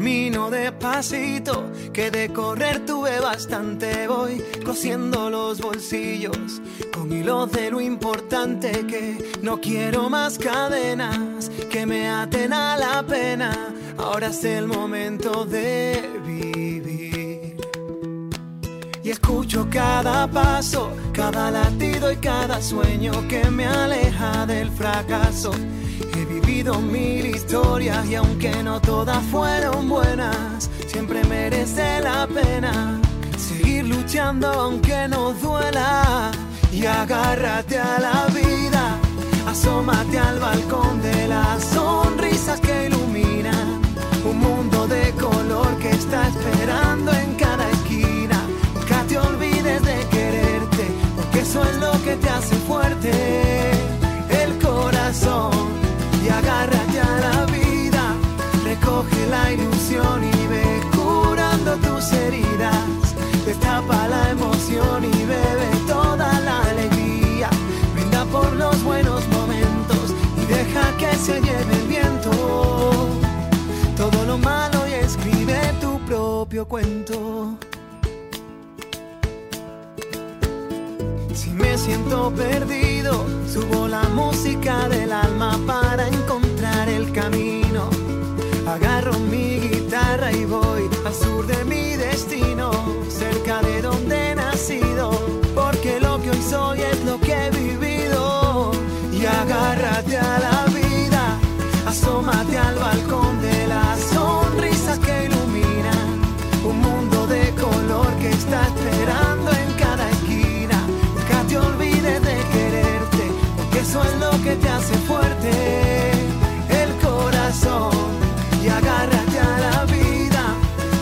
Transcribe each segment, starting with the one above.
Camino despacito, que de correr tuve bastante. Voy cosiendo los bolsillos con hilos de lo importante que no quiero más cadenas que me aten a la pena. Ahora es el momento de vivir. Escucho cada paso, cada latido y cada sueño que me aleja del fracaso He vivido mil historias y aunque no todas fueron buenas, siempre merece la pena seguir luchando aunque no duela. Y agárrate a la vida, asómate al balcón de las sonrisas que iluminan un mundo de color que está esperando en cada esquina. Eso es lo que te hace fuerte. El corazón y agárrate a la vida. Recoge la ilusión y ve curando tus heridas. Destapa la emoción y bebe toda la alegría. Brinda por los buenos momentos y deja que se lleve el viento. Todo lo malo y escribe tu propio cuento. Si me siento perdido, subo la música del alma para encontrar el camino. Agarro mi guitarra y voy al sur de mi destino, cerca de donde he nacido, porque lo que hoy soy es lo que he vivido. Y agárrate a la vida, asómate al balcón que te hace fuerte. El corazón y agárrate a la vida,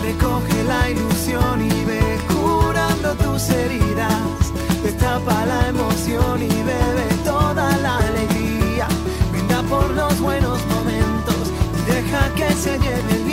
recoge la ilusión y ve curando tus heridas. Destapa la emoción y bebe toda la alegría. Brinda por los buenos momentos y deja que se lleve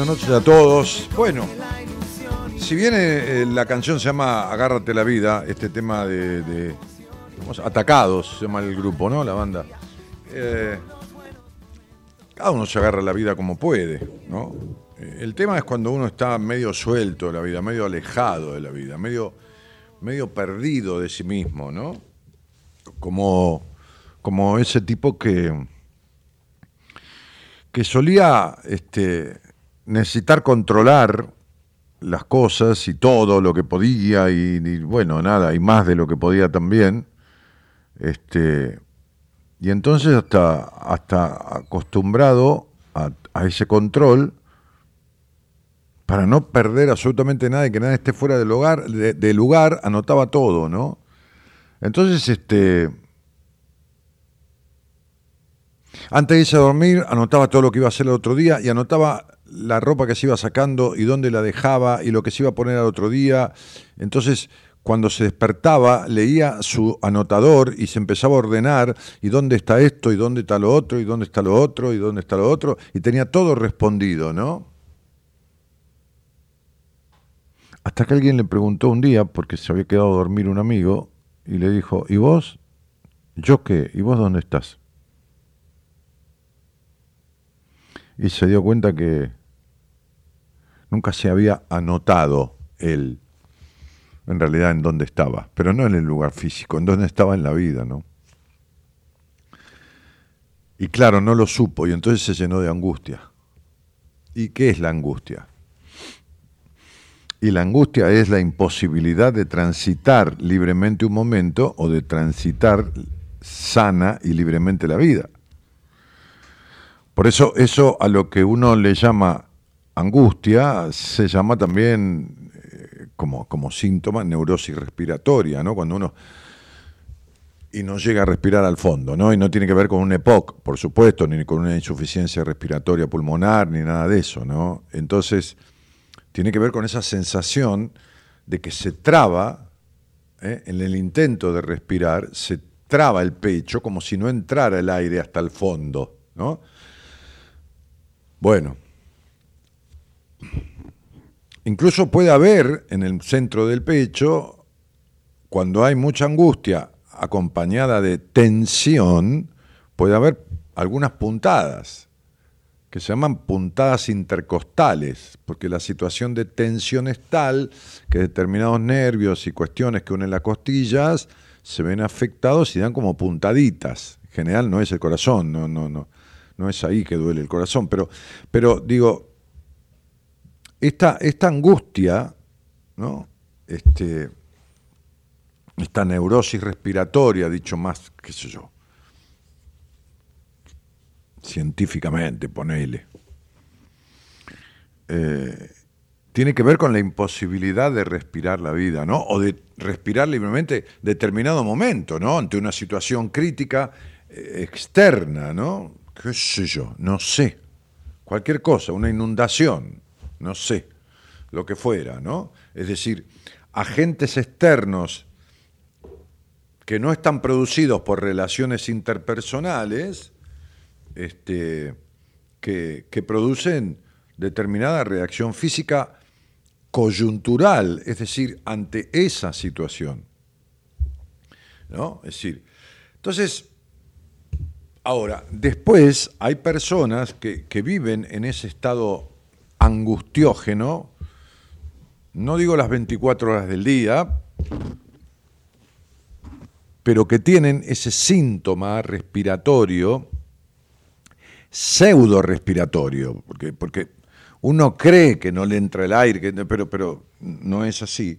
buenas noches, a todos. Bueno, si bien eh, la canción se llama Agárrate la vida, este tema de, de- ¿cómo se- Atacados, se llama el grupo, ¿no? La banda. Eh, cada uno se agarra la vida como puede, ¿no? Eh, El tema es cuando uno está medio suelto de la vida, medio alejado de la vida, medio, medio perdido de sí mismo, ¿no? Como, como ese tipo que, que solía este, necesitar controlar las cosas y todo lo que podía y, bueno, nada, y más de lo que podía también. Este, y entonces hasta, hasta acostumbrado a, ese control para no perder absolutamente nada y que nada esté fuera del hogar, de- lugar, anotaba todo, ¿no? Entonces, este, antes de irse a dormir, anotaba todo lo que iba a hacer el otro día y anotaba la ropa que se iba sacando y dónde la dejaba y lo que se iba a poner al otro día. Entonces, cuando se despertaba, leía su anotador y se empezaba a ordenar y dónde está esto y dónde está lo otro y dónde está lo otro y dónde está lo otro y tenía todo respondido, ¿no? Hasta que alguien le preguntó un día, porque se había quedado a dormir un amigo, y le dijo, ¿y vos? ¿Yo qué? ¿Y vos dónde estás? Y se dio cuenta que nunca se había anotado él, en realidad, en dónde estaba, pero no en el lugar físico, en dónde estaba en la vida, ¿no? Y claro, no lo supo y entonces se llenó de angustia. ¿Y qué es la angustia? Y la angustia es la imposibilidad de transitar libremente un momento o de transitar sana y libremente la vida. Por eso eso a lo que uno le llama angustia se llama también eh, como, como síntoma neurosis respiratoria, ¿no? Cuando uno y no llega a respirar al fondo, ¿no? Y no tiene que ver con un EPOC, por supuesto, ni con una insuficiencia respiratoria pulmonar, ni nada de eso, ¿no? Entonces, tiene que ver con esa sensación de que se traba, ¿eh? en el intento de respirar, se traba el pecho como si no entrara el aire hasta el fondo, ¿no? Bueno, incluso puede haber en el centro del pecho, cuando hay mucha angustia, acompañada de tensión, puede haber algunas puntadas, que se llaman puntadas intercostales, porque la situación de tensión es tal que determinados nervios y cuestiones que unen las costillas se ven afectados y dan como puntaditas. En general no es el corazón, no, no, no, no es ahí que duele el corazón, pero, pero digo, esta, esta angustia, ¿no? Este, esta neurosis respiratoria, dicho más, qué sé yo, científicamente, ponele, eh, tiene que ver con la imposibilidad de respirar la vida, ¿no? O de respirar libremente determinado momento, ¿no? Ante una situación crítica eh, externa, ¿no? ¿Qué sé yo? No sé. Cualquier cosa, una inundación, no sé, lo que fuera, ¿no? Es decir, agentes externos que no están producidos por relaciones interpersonales, este, que, producen determinada reacción física coyuntural, es decir, ante esa situación. ¿No? Es decir, entonces, ahora, después hay personas que, que viven en ese estado angustiógeno, no digo las 24 horas del día, pero que tienen ese síntoma respiratorio, pseudo respiratorio, porque, porque uno cree que no le entra el aire, pero, pero no es así,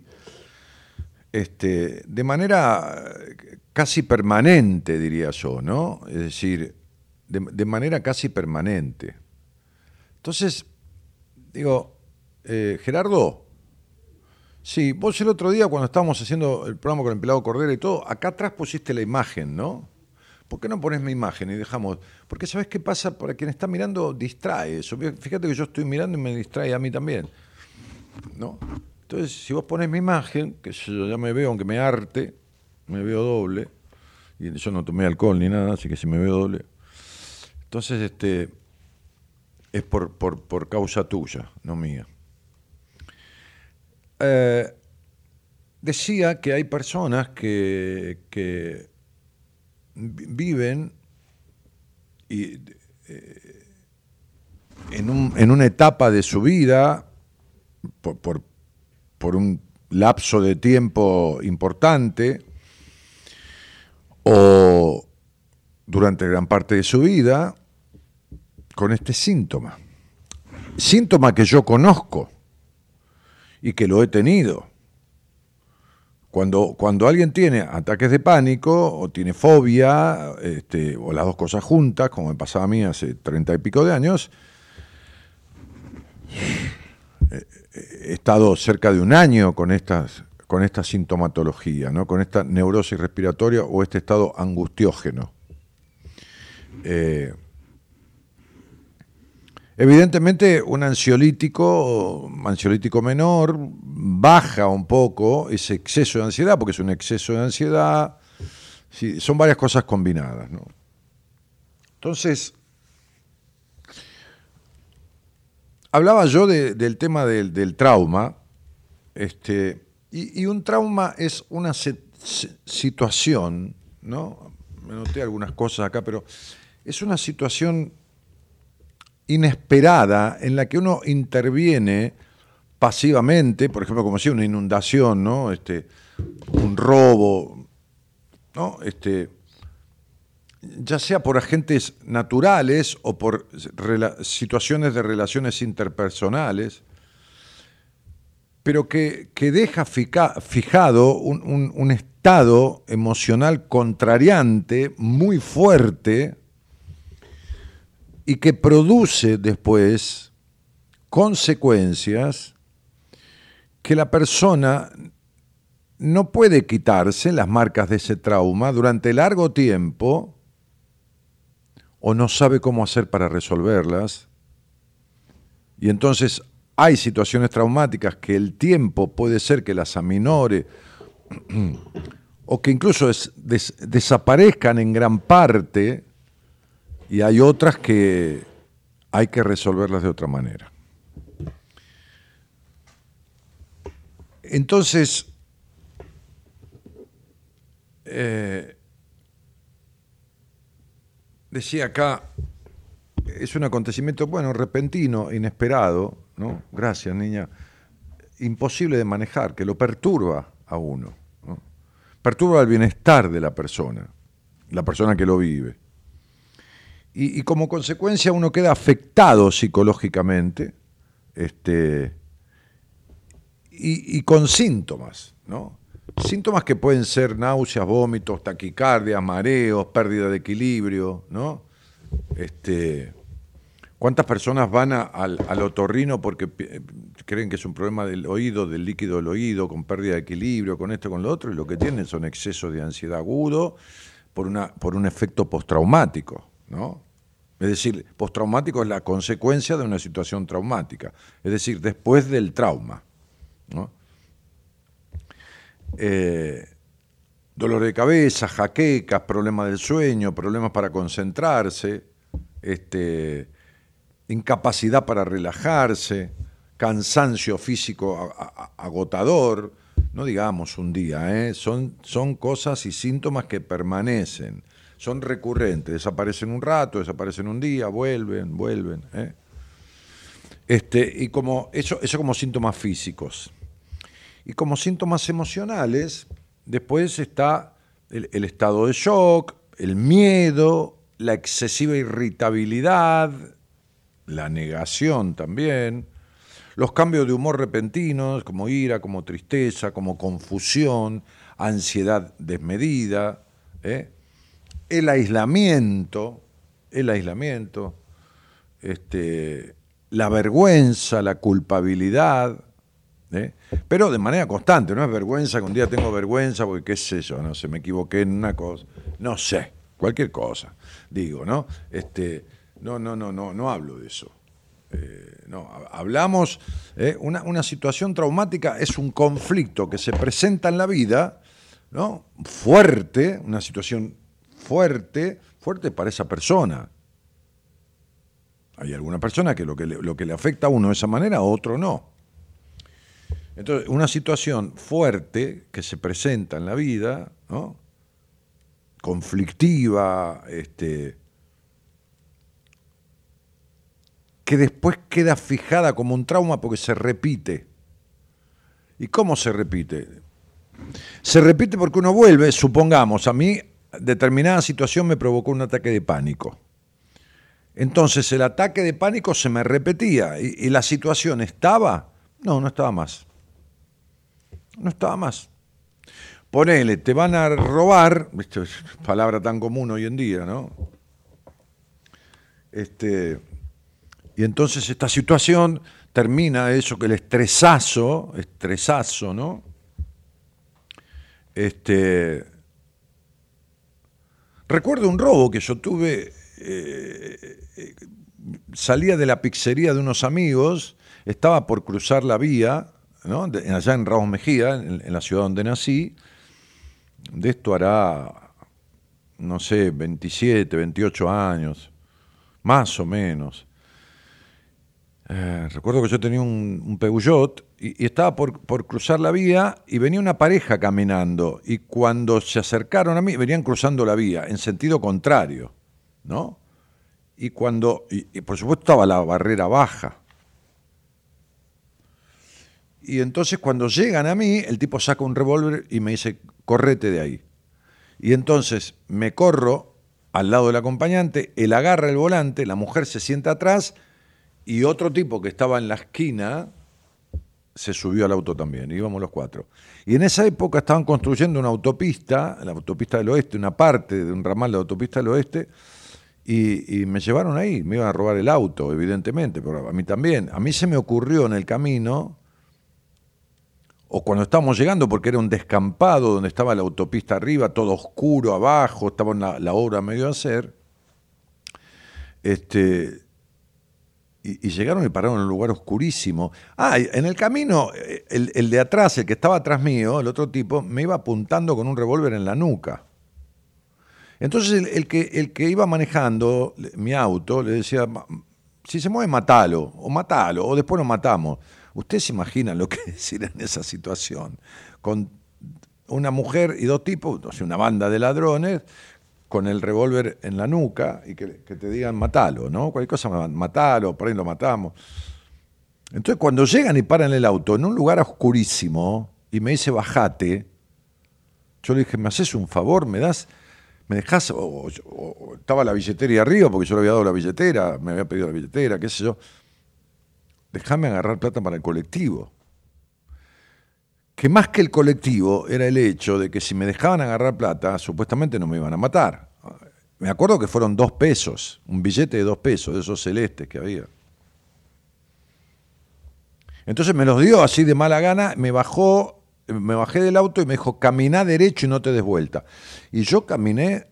este, de manera casi permanente, diría yo, ¿no? Es decir, de, manera casi permanente. Entonces, digo, eh, Gerardo, Sí, vos el otro día cuando estábamos haciendo el programa con el pelado Cordero y todo, acá atrás pusiste la imagen, ¿no? ¿Por qué no pones mi imagen y dejamos? Porque sabes qué pasa, para quien está mirando distrae eso. Fíjate que yo estoy mirando y me distrae a mí también. ¿No? Entonces, si vos pones mi imagen, que yo ya me veo, aunque me arte, me veo doble, y yo no tomé alcohol ni nada, así que si me veo doble. Entonces, este es por, por, por causa tuya, no mía. Eh, decía que hay personas que, viven y, eh, en, una etapa de su vida, por, por, un lapso de tiempo importante, o durante gran parte de su vida, con este síntoma. Síntoma que yo conozco y que lo he tenido. Cuando, cuando alguien tiene ataques de pánico o tiene fobia, este, o las dos cosas juntas, como me pasaba a mí hace treinta y pico de años, he estado cerca de un año con, estas, con esta sintomatología, ¿no? con esta neurosis respiratoria o este estado angustiógeno. Eh, Evidentemente, un ansiolítico, ansiolítico menor, baja un poco ese exceso de ansiedad, porque es un exceso de ansiedad. son varias cosas combinadas. Entonces, hablaba yo del tema del, trauma, Este, y, un trauma es una situación, ¿no? Me noté algunas cosas acá, pero es una situación inesperada en la que uno interviene pasivamente, por ejemplo, como si una inundación, ¿no? Este, un robo, ¿no? Este, ya sea por agentes naturales o por situaciones de relaciones interpersonales, pero que, deja fijado un, estado emocional contrariante muy fuerte y que produce después consecuencias que la persona no puede quitarse las marcas de ese trauma durante largo tiempo o no sabe cómo hacer para resolverlas. Y entonces hay situaciones traumáticas que el tiempo puede ser que las aminore o que incluso desaparezcan en gran parte y hay otras que hay que resolverlas de otra manera. Entonces, eh, decía acá, es un acontecimiento, bueno, repentino, inesperado, ¿no? Gracias, niña. Imposible de manejar, que lo perturba a uno. Perturba el bienestar de la persona, la persona que lo vive. Y, como consecuencia uno queda afectado psicológicamente este, y, con síntomas, ¿no? Síntomas que pueden ser náuseas, vómitos, taquicardia, mareos, pérdida de equilibrio, ¿no? Este, ¿Cuántas personas van al, otorrino porque creen que es un problema del oído, del líquido del oído, con pérdida de equilibrio, con esto, con lo otro, y lo que tienen son excesos de ansiedad agudo por, una, por un efecto postraumático, ¿no? Es decir, postraumático es la consecuencia de una situación traumática, es decir, después del trauma. Eh, dolor de cabeza, jaquecas, problemas del sueño, problemas para concentrarse, este, incapacidad para relajarse, cansancio físico agotador, no digamos un día, ¿eh? son, son cosas y síntomas que permanecen, son recurrentes, desaparecen un rato, desaparecen un día, vuelven, vuelven. ¿eh? Este, y como eso, eso como síntomas físicos. Y como síntomas emocionales, después está el, estado de shock, el miedo, la excesiva irritabilidad, la negación también, los cambios de humor repentinos, como ira, como tristeza, como confusión, ansiedad desmedida, ¿eh? El aislamiento, el aislamiento, este, la vergüenza, la culpabilidad, ¿eh? Pero de manera constante, no es vergüenza que un día tengo vergüenza porque qué sé yo, no sé, me equivoqué en una cosa, no sé, cualquier cosa, digo, ¿no? Este, no, no, no, no, no hablo de eso. Eh, no, hablamos, ¿eh? una, una, situación traumática es un conflicto que se presenta en la vida, ¿no? Fuerte, una situación fuerte, fuerte para esa persona. Hay alguna persona que lo que le, lo que le afecta a uno de esa manera, a otro no. Entonces, una situación fuerte que se presenta en la vida, conflictiva, este, que después queda fijada como un trauma porque se repite. ¿Y cómo se repite? Se repite porque uno vuelve, supongamos, a mí determinada situación me provocó un ataque de pánico. Entonces el ataque de pánico se me repetía y, la situación estaba, no, no estaba más no estaba más. Ponele, te van a robar, es palabra tan común hoy en día, ¿no? Este, y entonces esta situación termina eso que el estresazo, estresazo, ¿no? Este, recuerdo un robo que yo tuve, eh, eh, salía de la pizzería de unos amigos, estaba por cruzar la vía, allá en Ramos Mejía, en, la ciudad donde nací. De esto hará, no sé, 27, 28 años, más o menos. Eh, recuerdo que yo tenía un, un Peugeot y, estaba por, cruzar la vía y venía una pareja caminando y cuando se acercaron a mí venían cruzando la vía en sentido contrario, ¿no? Y cuando, y por supuesto estaba la barrera baja. Y entonces cuando llegan a mí, el tipo saca un revólver y me dice, correte de ahí. Y entonces me corro al lado del acompañante, él agarra el volante, la mujer se sienta atrás y otro tipo que estaba en la esquina se subió al auto también, íbamos los cuatro. Y en esa época estaban construyendo una autopista, la autopista del oeste, una parte de un ramal de la autopista del oeste, y, me llevaron ahí, me iban a robar el auto, evidentemente, pero a mí también. A mí se me ocurrió en el camino o cuando estábamos llegando, porque era un descampado donde estaba la autopista arriba, todo oscuro abajo, estaba la, obra medio a hacer, este, y, llegaron y pararon en un lugar oscurísimo. Ah, en el camino, el, de atrás, el que estaba atrás mío, el otro tipo, me iba apuntando con un revólver en la nuca. Entonces el, que, el que iba manejando mi auto le decía, si se mueve, matalo, o matalo, o después lo matamos. Usted se imagina lo que decir en esa situación, con una mujer y dos tipos, una banda de ladrones, con el revólver en la nuca y que, te digan matalo, ¿no? Cualquier cosa, matalo, por ahí lo matamos. Entonces, cuando llegan y paran el auto en un lugar oscurísimo y me dice bajate, yo le dije, ¿me haces un favor? ¿Me das? ¿Me dejas? O, estaba la billetera arriba porque yo le había dado la billetera, me había pedido la billetera, qué sé yo déjame agarrar plata para el colectivo. Que más que el colectivo era el hecho de que si me dejaban agarrar plata, supuestamente no me iban a matar. Me acuerdo que fueron dos pesos, un billete de dos pesos, de esos celestes que había. Entonces me los dio así de mala gana, me bajó, me bajé del auto y me dijo, caminá derecho y no te des vuelta. Y yo caminé,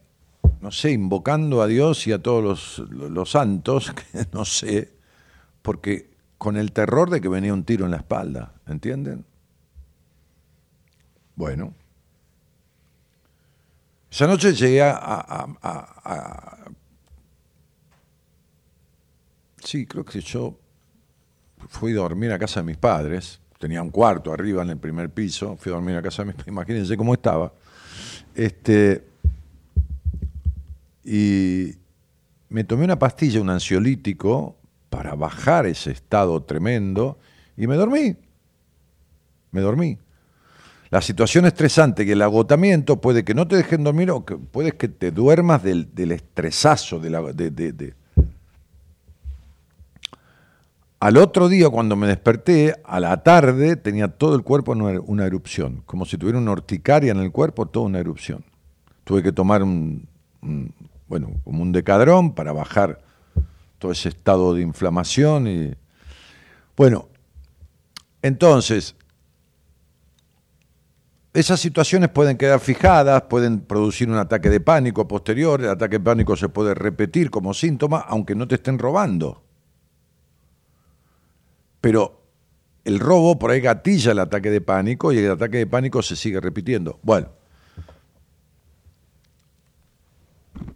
no sé, invocando a Dios y a todos los, los santos, que no sé, porque con el terror de que venía un tiro en la espalda, ¿entienden? Bueno. Esa noche llegué a, Sí, creo que yo fui a dormir a casa de mis padres. Tenía un cuarto arriba en el primer piso. Fui a dormir a casa de mis padres. Imagínense cómo estaba. Este, y me tomé una pastilla, un ansiolítico, para bajar ese estado tremendo y me dormí. Me dormí. La situación estresante que el agotamiento puede que no te dejen dormir o que puede que te duermas del, del estresazo. De la, Al otro día, cuando me desperté, a la tarde tenía todo el cuerpo en una, erupción, como si tuviera una horticaria en el cuerpo, toda una erupción. Tuve que tomar un bueno, como un decadrón para bajar todo ese estado de inflamación. Y... Bueno, entonces, esas situaciones pueden quedar fijadas, pueden producir un ataque de pánico posterior, el ataque de pánico se puede repetir como síntoma, aunque no te estén robando. Pero el robo por ahí gatilla el ataque de pánico y el ataque de pánico se sigue repitiendo. Bueno,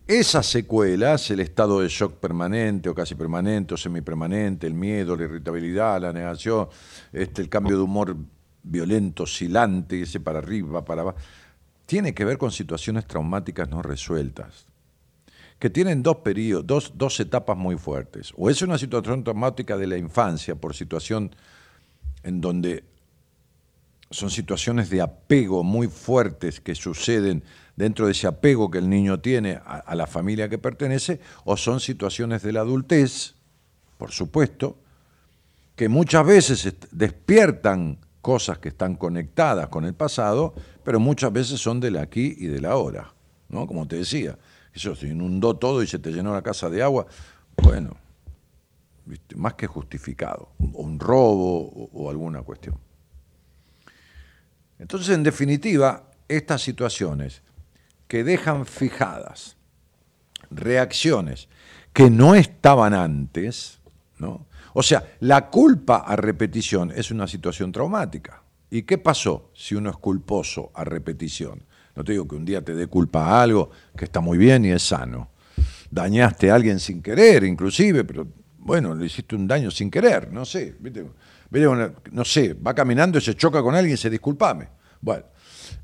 Esas secuelas, el estado de shock permanente o casi permanente o semipermanente, el miedo, la irritabilidad, la negación, este, el cambio de humor violento, oscilante, ese para arriba, para abajo, tiene que ver con situaciones traumáticas no resueltas, que tienen dos periodos, dos, dos etapas muy fuertes. O es una situación traumática de la infancia por situación en donde son situaciones de apego muy fuertes que suceden dentro de ese apego que el niño tiene a, la familia que pertenece, o son situaciones de la adultez, por supuesto, que muchas veces despiertan cosas que están conectadas con el pasado, pero muchas veces son del aquí y del ahora, ¿no? Como te decía, eso se inundó todo y se te llenó la casa de agua, bueno, más que justificado, un robo o alguna cuestión. Entonces, en definitiva, estas situaciones que dejan fijadas reacciones que no estaban antes, ¿no? O sea, la culpa a repetición es una situación traumática. ¿Y qué pasó si uno es culposo a repetición? No te digo que un día te dé culpa a algo que está muy bien y es sano. Dañaste a alguien sin querer, inclusive, pero bueno, le hiciste un daño sin querer, no sé. no sé, va caminando y se choca con alguien y se disculpame. Bueno,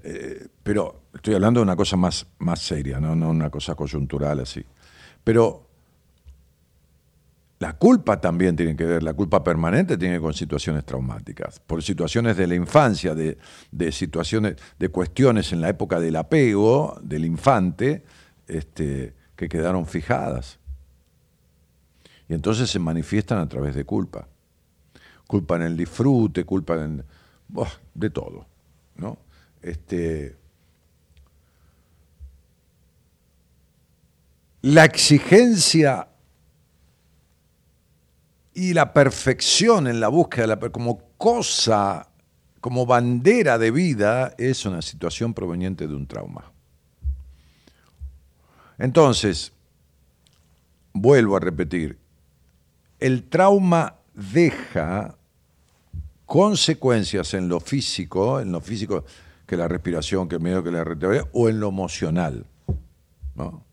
eh, pero estoy hablando de una cosa más, más seria, ¿no? no una cosa coyuntural así. Pero la culpa también tiene que ver, la culpa permanente tiene que ver con situaciones traumáticas, por situaciones de la infancia, de, situaciones, de cuestiones en la época del apego del infante, este, que quedaron fijadas. Y entonces se manifiestan a través de culpa. Culpa en el disfrute, culpa en. de todo. ¿no? Este, la exigencia y la perfección en la búsqueda de la, como cosa, como bandera de vida, es una situación proveniente de un trauma. Entonces, vuelvo a repetir, el trauma deja consecuencias en lo físico, en lo físico que la respiración, que el miedo, que la respiración, o en lo emocional. ¿no?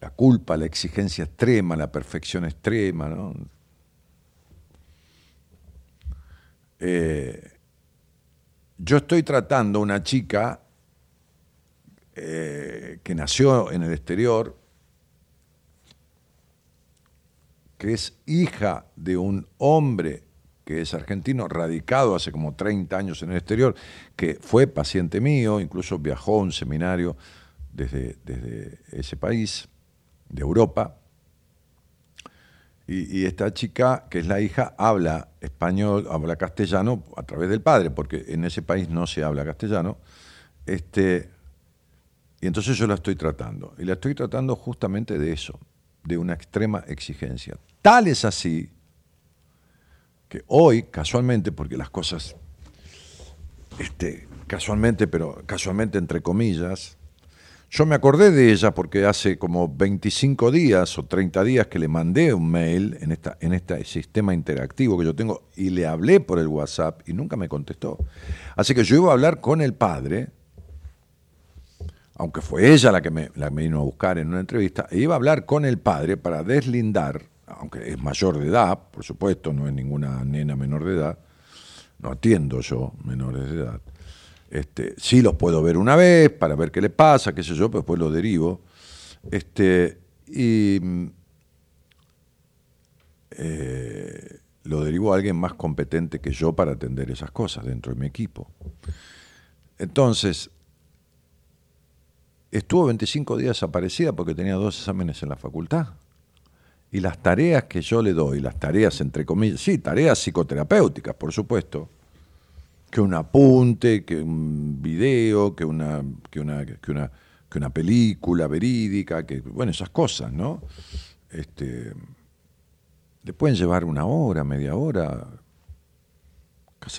La culpa, la exigencia extrema, la perfección extrema. ¿no? Eh, yo estoy tratando una chica eh, que nació en el exterior, que es hija de un hombre que es argentino, radicado hace como 30 años en el exterior, que fue paciente mío, incluso viajó a un seminario desde, desde ese país de Europa. Y, esta chica, que es la hija, habla español, habla castellano a través del padre, porque en ese país no se habla castellano. Este, y entonces yo la estoy tratando. Y la estoy tratando justamente de eso, de una extrema exigencia. Tal es así que hoy, casualmente, porque las cosas, este, casualmente, pero casualmente entre comillas, yo me acordé de ella porque hace como 25 días o 30 días que le mandé un mail en, esta, en este sistema interactivo que yo tengo y le hablé por el WhatsApp y nunca me contestó. Así que yo iba a hablar con el padre, aunque fue ella la que me, la me vino a buscar en una entrevista, e iba a hablar con el padre para deslindar, aunque es mayor de edad, por supuesto, no es ninguna nena menor de edad, no atiendo yo menores de edad este, sí los puedo ver una vez para ver qué le pasa, qué sé yo, pero después lo derivo. Este, y eh, lo derivo a alguien más competente que yo para atender esas cosas dentro de mi equipo. Entonces, estuvo 25 días desaparecida porque tenía dos exámenes en la facultad. Y las tareas que yo le doy, las tareas entre comillas, sí, tareas psicoterapéuticas, por supuesto, que un apunte, que un video, que una, que una, que una, que una película verídica, que, bueno, esas cosas, ¿no? Este, le pueden llevar una hora, media hora,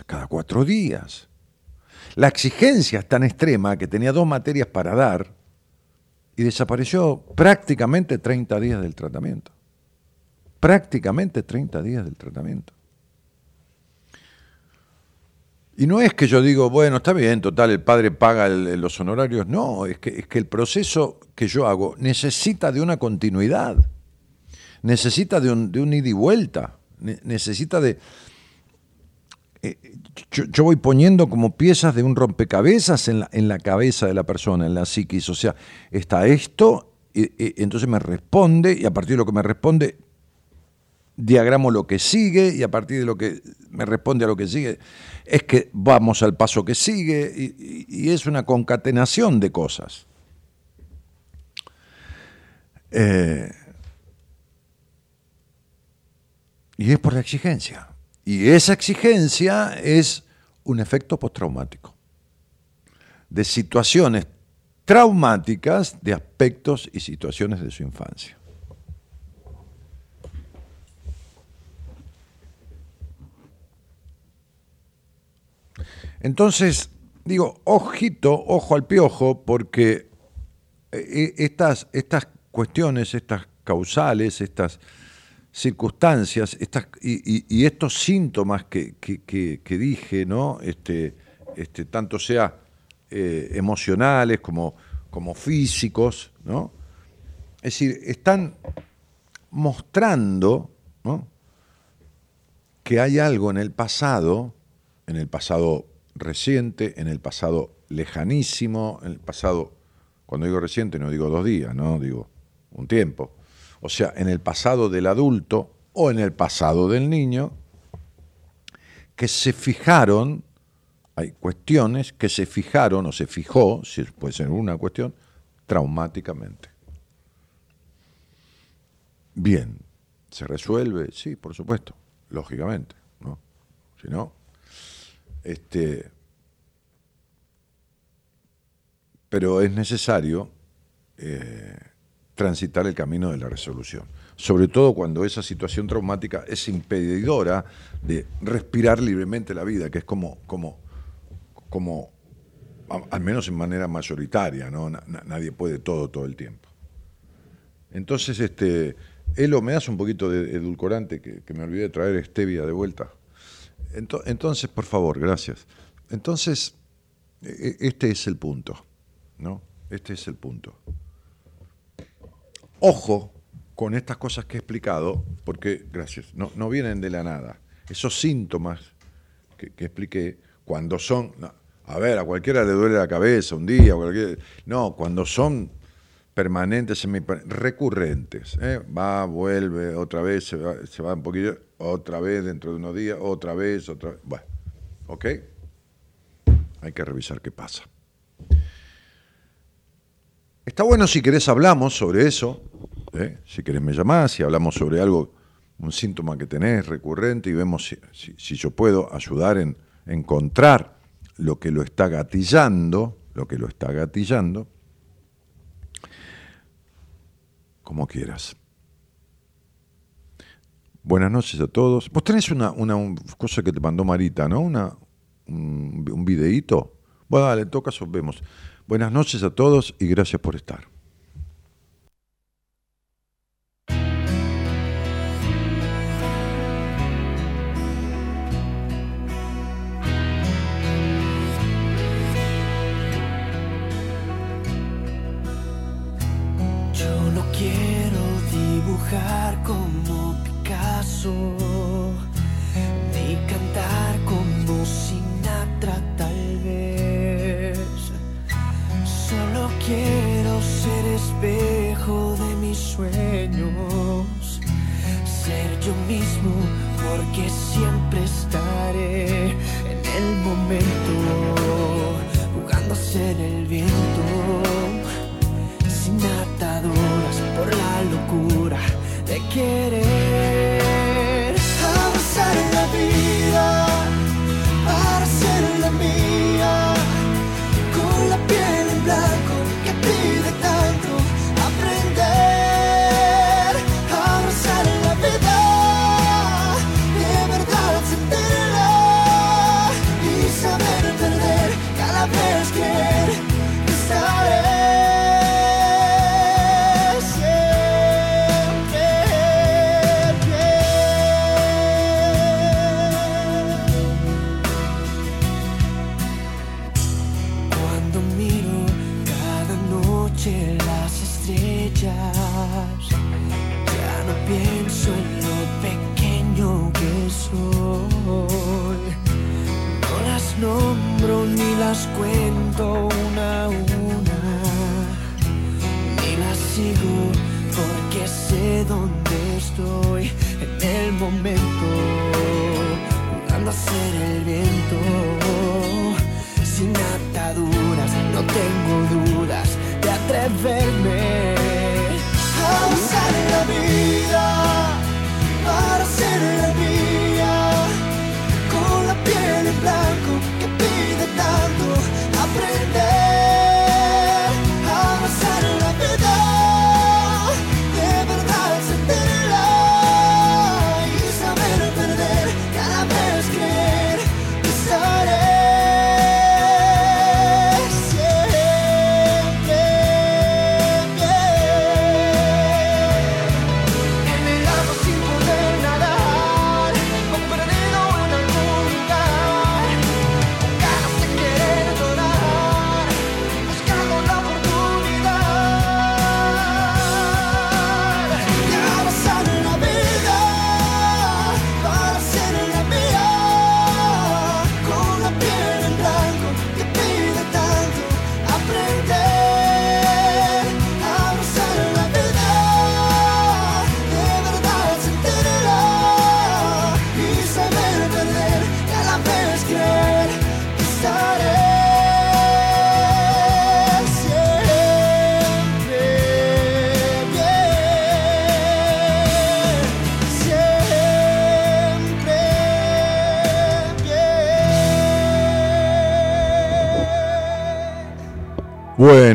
cada cuatro días. La exigencia es tan extrema que tenía dos materias para dar y desapareció prácticamente 30 días del tratamiento. Prácticamente 30 días del tratamiento. Y no es que yo digo, bueno, está bien, total, el padre paga los honorarios. No, es que, es que el proceso que yo hago necesita de una continuidad, necesita de un, de un ida y vuelta, necesita de... Eh, yo, voy poniendo como piezas de un rompecabezas en la, en la cabeza de la persona, en la psiquis. O sea, está esto, y, entonces me responde, y a partir de lo que me responde, diagramo lo que sigue, y a partir de lo que me responde a lo que sigue es que vamos al paso que sigue y, es una concatenación de cosas. Eh, y es por la exigencia. Y esa exigencia es un efecto postraumático de situaciones traumáticas de aspectos y situaciones de su infancia. Entonces, digo, ojito, ojo al piojo, porque eh, eh, estas, estas cuestiones, estas causales, estas circunstancias estas, y, estos síntomas que, dije, ¿no? Este, este, tanto sea eh, emocionales como, como físicos, ¿no? Es decir, están mostrando que hay algo en el pasado, en el pasado reciente, en el pasado lejanísimo, en el pasado, cuando digo reciente no digo dos días, no digo un tiempo, o sea, en el pasado del adulto o en el pasado del niño, que se fijaron, hay cuestiones que se fijaron o se fijó, si puede ser una cuestión, traumáticamente. Bien, ¿se resuelve? Sí, por supuesto, lógicamente, ¿no? Si no, este, pero es necesario eh, transitar el camino de la resolución, sobre todo cuando esa situación traumática es impedidora de respirar libremente la vida, que es como, como, como al menos en manera mayoritaria, ¿no? nadie puede todo todo el tiempo. Entonces, este, Elo, ¿me das un poquito de edulcorante que, me olvidé de traer stevia de vuelta? Entonces, por favor, gracias. Entonces, e, e, este es el punto, ¿no? Este es el punto. Ojo con estas cosas que he explicado, porque, gracias, no, no vienen de la nada. Esos síntomas que, expliqué, cuando son, a ver, a cualquiera le duele la cabeza un día, no, cuando son permanentes, recurrentes, ¿eh? va, vuelve, otra vez, se va, se va un poquito, otra vez dentro de unos días, otra vez, otra vez. Bueno, ¿ok? Hay que revisar qué pasa. Está bueno si querés hablamos sobre eso, ¿eh? si querés me llamás, si hablamos sobre algo, un síntoma que tenés recurrente y vemos si, si yo puedo ayudar en encontrar lo que lo está gatillando, lo que lo está gatillando, como quieras. Buenas noches a todos. Vos tenés una, una cosa que te mandó Marita, ¿no? Una, un, un videíto. Bueno, dale, en todo caso vemos. Buenas noches a todos y gracias por estar.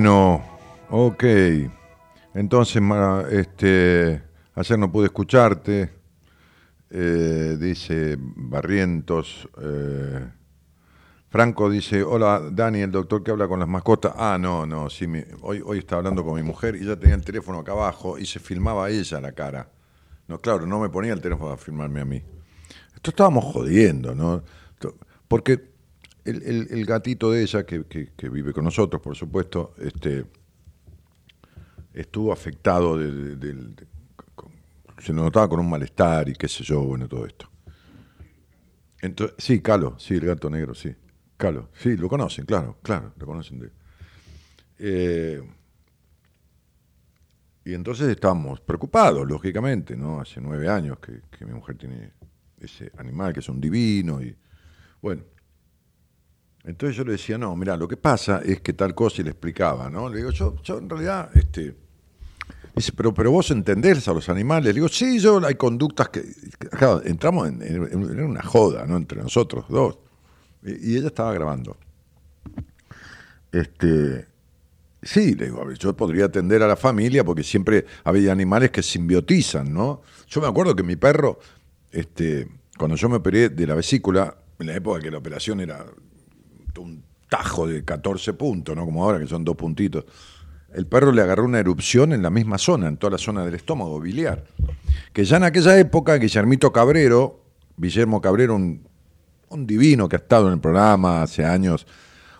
Bueno, ok. Entonces, este, ayer no pude escucharte. Eh, dice Barrientos. Eh, Franco dice, hola Dani, el doctor que habla con las mascotas. Ah, no, no, sí, hoy, hoy está hablando con mi mujer y ya tenía el teléfono acá abajo y se filmaba ella la cara. No, claro, no me ponía el teléfono a filmarme a mí. Esto estábamos jodiendo, ¿no? Porque el, gatito de ella, que, vive con nosotros, por supuesto, este, estuvo afectado, de, se notaba con un malestar y qué sé yo, bueno, todo esto. Entonces, sí, Calo, sí, el gato negro, sí. Calo, sí, lo conocen, claro, claro, lo conocen de. Eh, y entonces estamos preocupados, lógicamente, ¿no? Hace nueve años que, que mi mujer tiene ese animal que es un divino y bueno, entonces yo le decía, no, mira, lo que pasa es que tal cosa y le explicaba, ¿no? Le digo, yo, yo en realidad, este, dice, pero, pero vos entendés a los animales. Le digo, sí, yo hay conductas que, claro, entramos en, una joda, ¿no? Entre nosotros dos. Y, ella estaba grabando. Este, sí, le digo, yo podría atender a la familia porque siempre había animales que simbiotizan, ¿no? Yo me acuerdo que mi perro, este, cuando yo me operé de la vesícula, en la época que la operación era un tajo de 14 puntos, ¿no? Como ahora, que son dos puntitos. El perro le agarró una erupción en la misma zona, en toda la zona del estómago, biliar. Que ya en aquella época, Guillermito Cabrero, Guillermo Cabrero, un, un divino que ha estado en el programa hace años,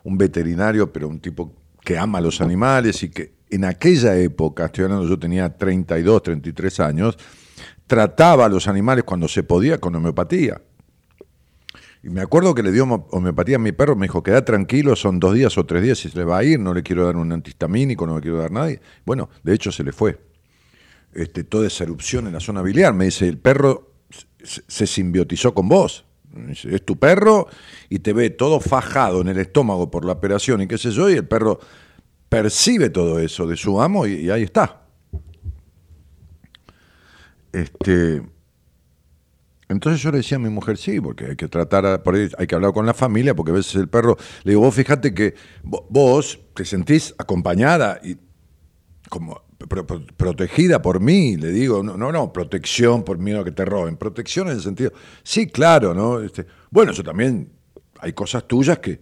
un veterinario, pero un tipo que ama a los animales y que en aquella época, estoy hablando, yo tenía 32, 33 años, trataba a los animales cuando se podía con homeopatía. Y me acuerdo que le dio homeopatía a mi perro, me dijo, queda tranquilo, son dos días o tres días y se le va a ir, no le quiero dar un antihistamínico, no le quiero dar nadie. Bueno, de hecho se le fue. Este, toda esa erupción en la zona biliar. Me dice, el perro se simbiotizó con vos. es tu perro y te ve todo fajado en el estómago por la operación y qué sé yo, y el perro percibe todo eso de su amo y, y ahí está. Este, entonces yo le decía a mi mujer, sí, porque hay que tratar, por ahí hay que hablar con la familia, porque a veces el perro, le digo, vos fíjate que vos te sentís acompañada y como protegida por mí, le digo, no, no, no, protección por miedo a que te roben, protección en el sentido, sí, claro, ¿no? Este, bueno, yo también, hay cosas tuyas que,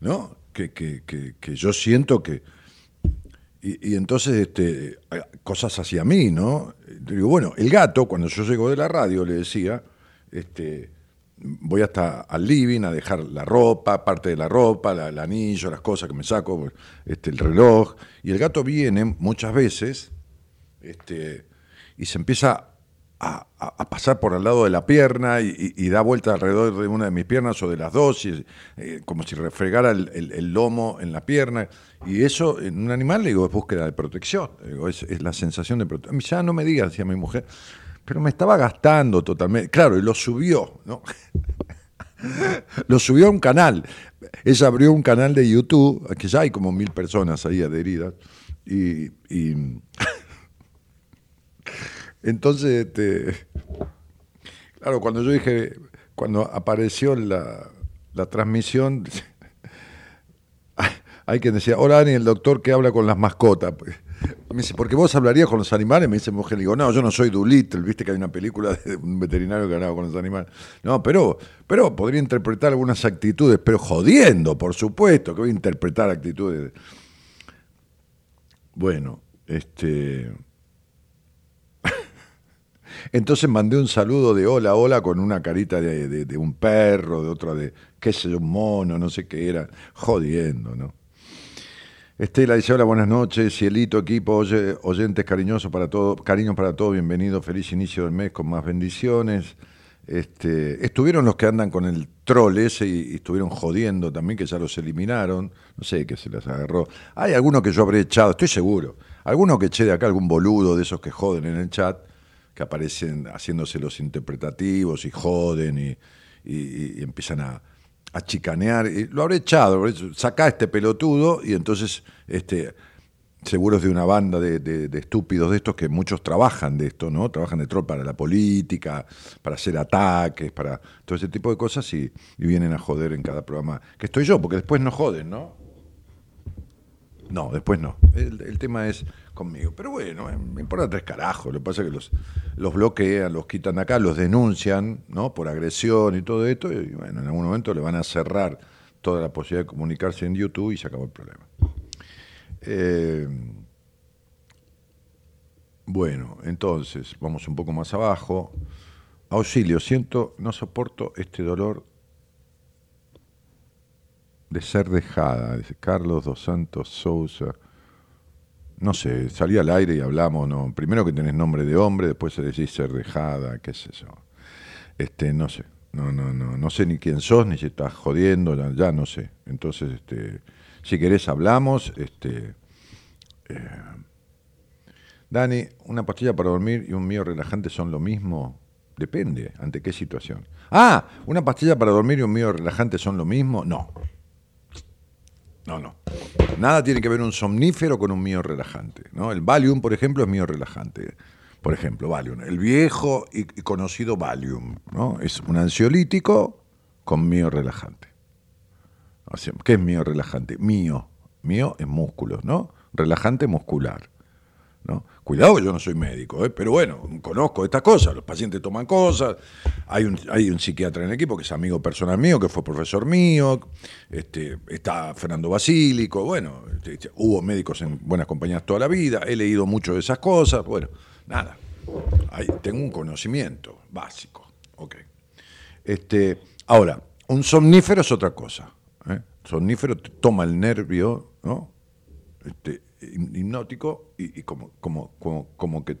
¿no? Que, que, que, yo siento que, y, y, entonces, este, cosas hacia mí, ¿no? Digo, bueno, el gato, cuando yo llego de la radio, le decía, este, voy hasta al living a dejar la ropa, parte de la ropa, el anillo, las cosas que me saco, este, el reloj, y el gato viene muchas veces este, y se empieza a, pasar por al lado de la pierna y, da vuelta alrededor de una de mis piernas o de las dos, y, eh, como si refregara el, lomo en la pierna. Y eso en un animal, le digo, es búsqueda de protección, es, la sensación de protección. Ya no me diga, decía mi mujer, pero me estaba gastando totalmente. Claro, y lo subió, ¿no? lo subió a un canal. Ella abrió un canal de YouTube, que ya hay como mil personas ahí adheridas. Y, entonces, este, claro, cuando yo dije, cuando apareció la, la transmisión, hay quien decía, hola Dani, el doctor que habla con las mascotas. Me dice, porque vos hablarías con los animales, me dice mi mujer, le digo, no, yo no soy Doolittle, viste que hay una película de un veterinario que hablaba con los animales. No, pero, pero podría interpretar algunas actitudes, pero jodiendo, por supuesto, que voy a interpretar actitudes. Bueno, este. Entonces mandé un saludo de hola, hola, con una carita de, un perro, de otra de, qué sé yo, un mono, no sé qué era, jodiendo, ¿no? Estela dice, hola, buenas noches, cielito, equipo, oyentes cariñosos para todo, cariños para todos, bienvenido, feliz inicio del mes con más bendiciones. Este, estuvieron los que andan con el troll ese y, estuvieron jodiendo también, que ya los eliminaron, no sé qué se les agarró. Hay algunos que yo habré echado, estoy seguro, alguno que eché de acá, algún boludo de esos que joden en el chat, que aparecen haciéndose los interpretativos y joden y empiezan a, a chicanear, y lo habré echado, saca este pelotudo y entonces este, seguro es de una banda de, estúpidos de estos que muchos trabajan de esto, ¿no? Trabajan de troll para la política, para hacer ataques, para todo ese tipo de cosas y, y, vienen a joder en cada programa. Que estoy yo, porque después no joden, ¿no? No, después no. El, tema es conmigo. Pero bueno, eh, me importa tres carajos. Lo que pasa es que los, bloquean, los quitan acá, los denuncian, ¿no? Por agresión y todo esto. Y bueno, en algún momento le van a cerrar toda la posibilidad de comunicarse en YouTube y se acabó el problema. Eh, bueno, entonces, vamos un poco más abajo. Auxilio, siento, no soporto este dolor de ser dejada, dice Carlos dos Santos Sousa. No sé, salí al aire y hablamos, no. Primero que tenés nombre de hombre, después decís ser dejada, qué sé yo. Este, no sé. No, no, no, no sé ni quién sos, ni si estás jodiendo, ya, no sé. Entonces, este, si querés hablamos, este, eh, Dani, ¿una pastilla para dormir y un mío relajante son lo mismo? Depende, ¿ante qué situación? Ah, ¿una pastilla para dormir y un mío relajante son lo mismo? No. No, no. Nada tiene que ver un somnífero con un mío relajante. ¿no? El Valium, por ejemplo, es mío relajante. Por ejemplo, Valium. El viejo y conocido Valium. ¿no? Es un ansiolítico con mío relajante. ¿Qué es mío relajante? Mío. Mío es músculos, ¿no? Relajante muscular. ¿no? Cuidado, yo no soy médico, ¿eh? pero bueno, conozco estas cosas, los pacientes toman cosas, hay un, hay un psiquiatra en el equipo que es amigo personal mío, que fue profesor mío, este, está Fernando Basílico, bueno, este, hubo médicos en buenas compañías toda la vida, he leído mucho de esas cosas, bueno, nada, tengo un conocimiento básico, ok. Este, ahora, un somnífero es otra cosa, ¿eh? somnífero toma el nervio, ¿no? Este, hipnótico y, como, como, como, que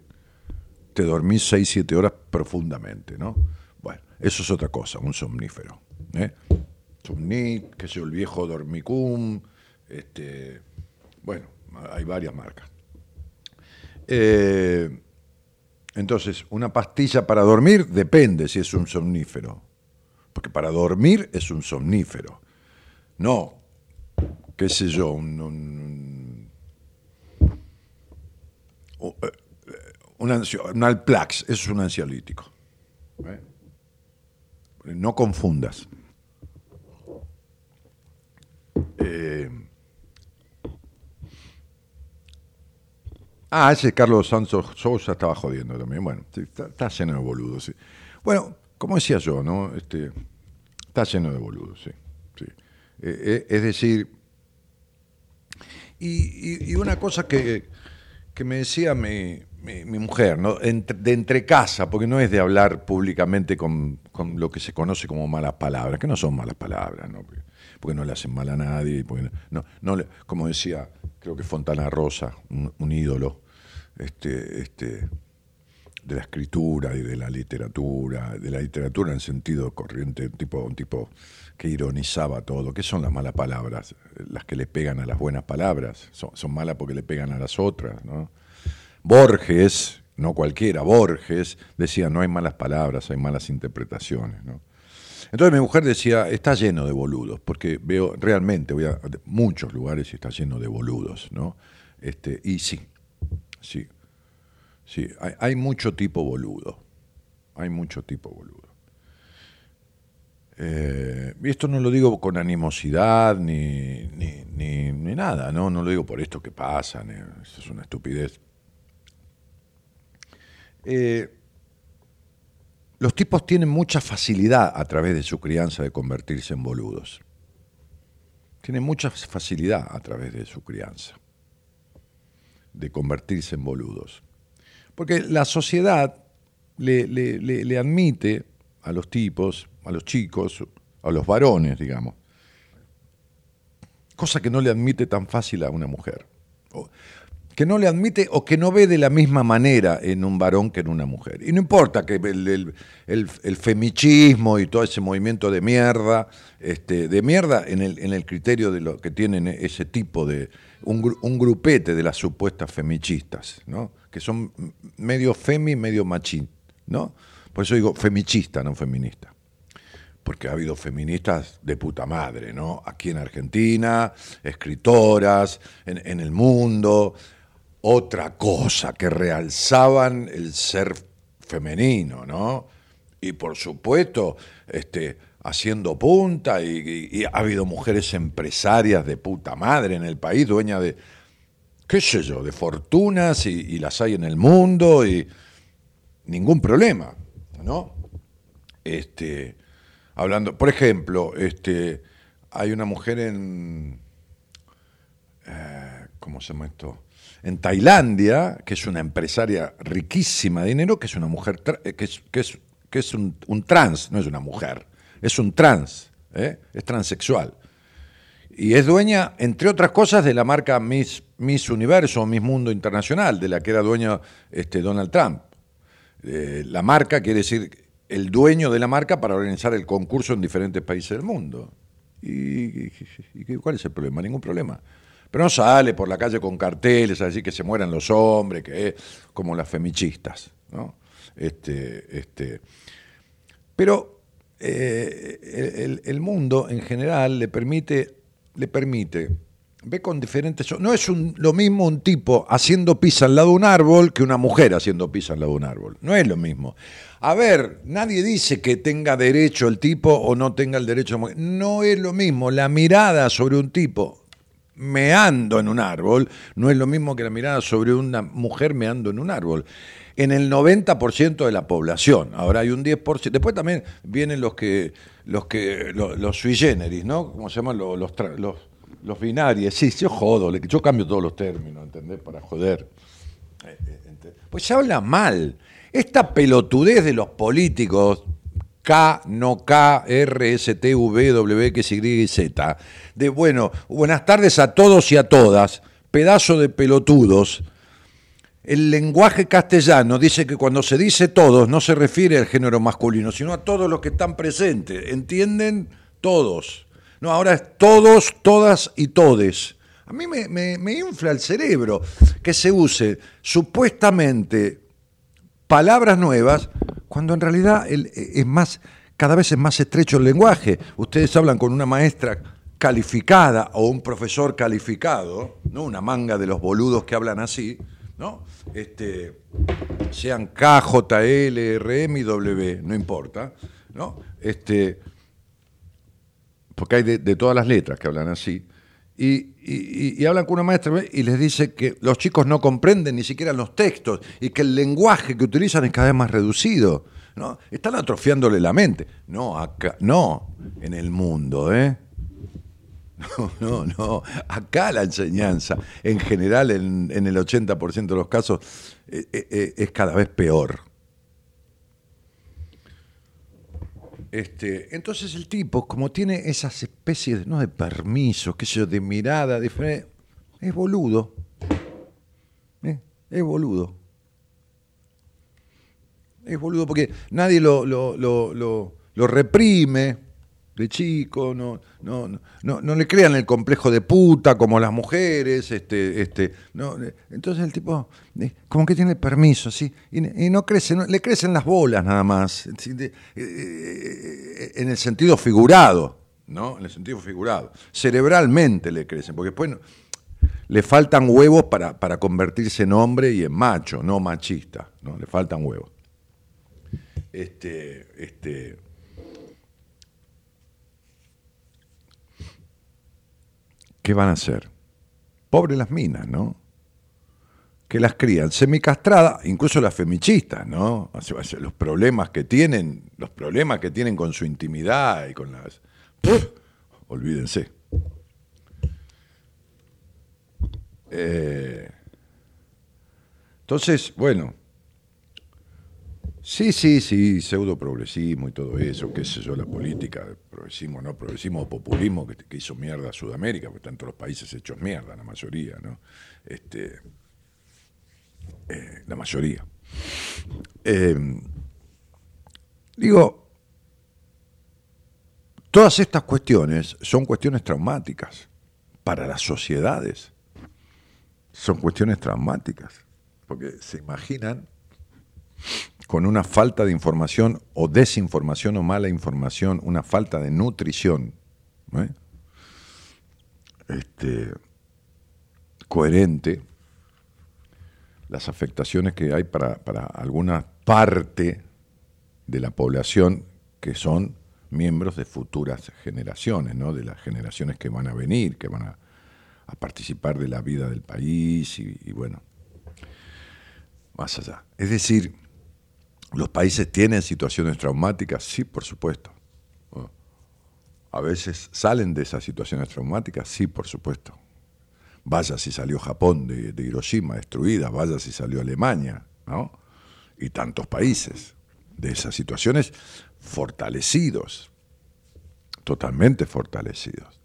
te dormís 6, 7 horas profundamente, ¿no? Bueno, eso es otra cosa, un somnífero. ¿eh? Somnit, que sé el viejo Dormicum, este, bueno, hay varias marcas. Eh, entonces, una pastilla para dormir depende si es un somnífero, porque para dormir es un somnífero, no, qué sé yo, un un, Alplax, eso es un ansiolítico. ¿eh? No confundas. Eh, ah, ese Carlos Santos Sousa estaba jodiendo también. Bueno, está, lleno de boludos. Bueno, como decía yo, ¿no? Este, está lleno de boludos, sí. es decir, y, una cosa que, que me decía mi, mi, mujer, ¿no? de entre casa, porque no es de hablar públicamente con, con, lo que se conoce como malas palabras, que no son malas palabras, ¿no? Porque, no le hacen mal a nadie, porque no, no, como decía, creo que Fontana Rosa, un, ídolo este, este, de la escritura y de la literatura, de la literatura en sentido corriente, un tipo, un tipo que ironizaba todo. ¿Qué son las malas palabras? Las que le pegan a las buenas palabras. Son, malas porque le pegan a las otras. Borges, no cualquiera, Borges decía, no hay malas palabras, hay malas interpretaciones. Entonces mi mujer decía, está lleno de boludos, porque veo realmente, voy a muchos lugares y está lleno de boludos. ¿no? Este, y sí, sí, sí, hay, mucho tipo boludo. Hay mucho tipo boludo. Eh, y esto no lo digo con animosidad ni, ni, nada, ¿no? no lo digo por esto que pasa, eso es una estupidez. Eh, los tipos tienen mucha facilidad a través de su crianza de convertirse en boludos. Tienen mucha facilidad a través de su crianza de convertirse en boludos. Porque la sociedad le, admite a los tipos a los chicos, a los varones, digamos. Cosa que no le admite tan fácil a una mujer. que no le admite o que no ve de la misma manera en un varón que en una mujer. Y no importa que el, el, femichismo y todo ese movimiento de mierda, este, de mierda en el, en el criterio de lo que tienen ese tipo de, un, un grupete de las supuestas femichistas, ¿no? Que son medio femi, medio machín, ¿no? Por eso digo femichista, no feminista porque ha habido feministas de puta madre, ¿no? Aquí en Argentina, escritoras, en, el mundo, otra cosa, que realzaban el ser femenino, ¿no? Y por supuesto, este, haciendo punta, y, ha habido mujeres empresarias de puta madre en el país, dueñas de, qué sé yo, de fortunas y, las hay en el mundo y ningún problema, ¿no? Este, hablando, por ejemplo, este, hay una mujer en, eh, ¿cómo se llama esto? En Tailandia, que es una empresaria riquísima de dinero, que es una mujer, eh, que es, que es, que es un, trans, no es una mujer, es un trans, ¿eh? es transexual y es dueña, entre otras cosas, de la marca Miss, Miss Universo, Miss Mundo Internacional, de la que era dueño este, Donald Trump. Eh, la marca quiere decir el dueño de la marca para organizar el concurso en diferentes países del mundo. ¿Y, cuál es el problema? Ningún problema. Pero no sale por la calle con carteles a decir que se mueran los hombres, que es como las femichistas. ¿no? Este, este. Pero eh, el mundo en general le permite le permite, ve con diferentes... No es lo mismo un tipo haciendo pizza al lado de un árbol que una mujer haciendo pizza al lado de un árbol. No es lo mismo. A ver, nadie dice que tenga derecho el tipo o no tenga el derecho. No es lo mismo. La mirada sobre un tipo meando en un árbol no es lo mismo que la mirada sobre una mujer meando en un árbol en el 90% de la población. Ahora hay un 10%. Después también vienen los que los que los, sui generis, ¿no? ¿Cómo se llaman los los, los, binarios? Sí, yo jodo, yo cambio todos los términos, ¿entendés? Para joder. Eh, eh, pues se habla mal. Esta pelotudez de los políticos, K, no K, R, S, T, V, W, X, y Z, de bueno, buenas tardes a todos y a todas, pedazo de pelotudos, el lenguaje castellano dice que cuando se dice todos no se refiere al género masculino, sino a todos los que están presentes. ¿Entienden? Todos. No, ahora es todos, todas y todes. A mí me, infla el cerebro que se use supuestamente palabras nuevas cuando en realidad es más, cada vez es más estrecho el lenguaje. Ustedes hablan con una maestra calificada o un profesor calificado, no una manga de los boludos que hablan así, ¿no? Este, sean K, J, L, R, M y W, no importa, ¿no? Este, porque hay de, todas las letras que hablan así, y, hablan con una maestra y les dice que los chicos no comprenden ni siquiera los textos y que el lenguaje que utilizan es cada vez más reducido. ¿no? Están atrofiándole la mente. No, acá, no, en el mundo, ¿eh? No, no, no. Acá la enseñanza, en general, en, el 80% de los casos, eh, eh, eh, es cada vez peor. Este, entonces el tipo, como tiene esas especies ¿no? de permisos, qué sé yo, de mirada diferente, es boludo. Es boludo. Es boludo porque nadie lo, lo, lo, lo reprime de chico, no, no, no, no le crean el complejo de puta como las mujeres, este, este, no, entonces el tipo eh, como que tiene permiso, ¿sí? y, no crece, le crecen las bolas nada más, eh, eh, en el sentido figurado, ¿no? En el sentido figurado. Cerebralmente le crecen, porque después le faltan huevos para, para convertirse en hombre y en macho, no machista, ¿no? Le faltan huevos. Este, este, ¿qué van a hacer? Pobres las minas, ¿no? Que las crían semicastradas, incluso las femichistas, ¿no? Los problemas que tienen, los problemas que tienen con su intimidad y con las. Olvídense. Eh, entonces, bueno, Sí, sí, sí, pseudo progresismo y todo eso, qué sé yo, la política, progresismo, no progresismo, populismo que, hizo mierda a Sudamérica, porque todos los países hechos mierda, la mayoría, ¿no? Este, eh, la mayoría. Eh, digo, todas estas cuestiones son cuestiones traumáticas para las sociedades. Son cuestiones traumáticas, porque se imaginan con una falta de información o desinformación o mala información, una falta de nutrición este, coherente, las afectaciones que hay para, alguna parte de la población que son miembros de futuras generaciones, ¿no? de las generaciones que van a venir, que van a participar de la vida del país y, bueno, más allá. Es decir, ¿los países tienen situaciones traumáticas? Sí, por supuesto. A veces salen de esas situaciones traumáticas, sí, por supuesto. Vaya si salió Japón de, de Hiroshima destruida, vaya si salió Alemania, ¿no? Y tantos países de esas situaciones fortalecidos, totalmente fortalecidos.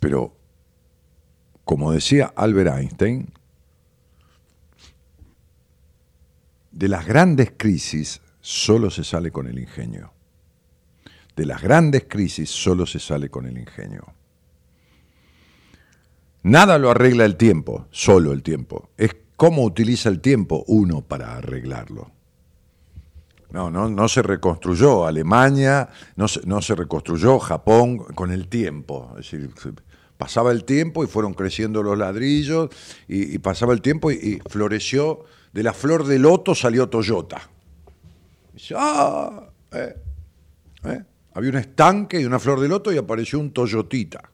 Pero, como decía Albert Einstein, de las grandes crisis solo se sale con el ingenio. De las grandes crisis solo se sale con el ingenio. Nada lo arregla el tiempo, solo el tiempo. Es cómo utiliza el tiempo uno para arreglarlo. No, no, no se reconstruyó Alemania, no se, no se reconstruyó Japón con el tiempo. Es decir, pasaba el tiempo y fueron creciendo los ladrillos y, pasaba el tiempo y, floreció, de la flor de loto salió Toyota. ah, eh, eh". Había un estanque y una flor de loto y apareció un Toyotita.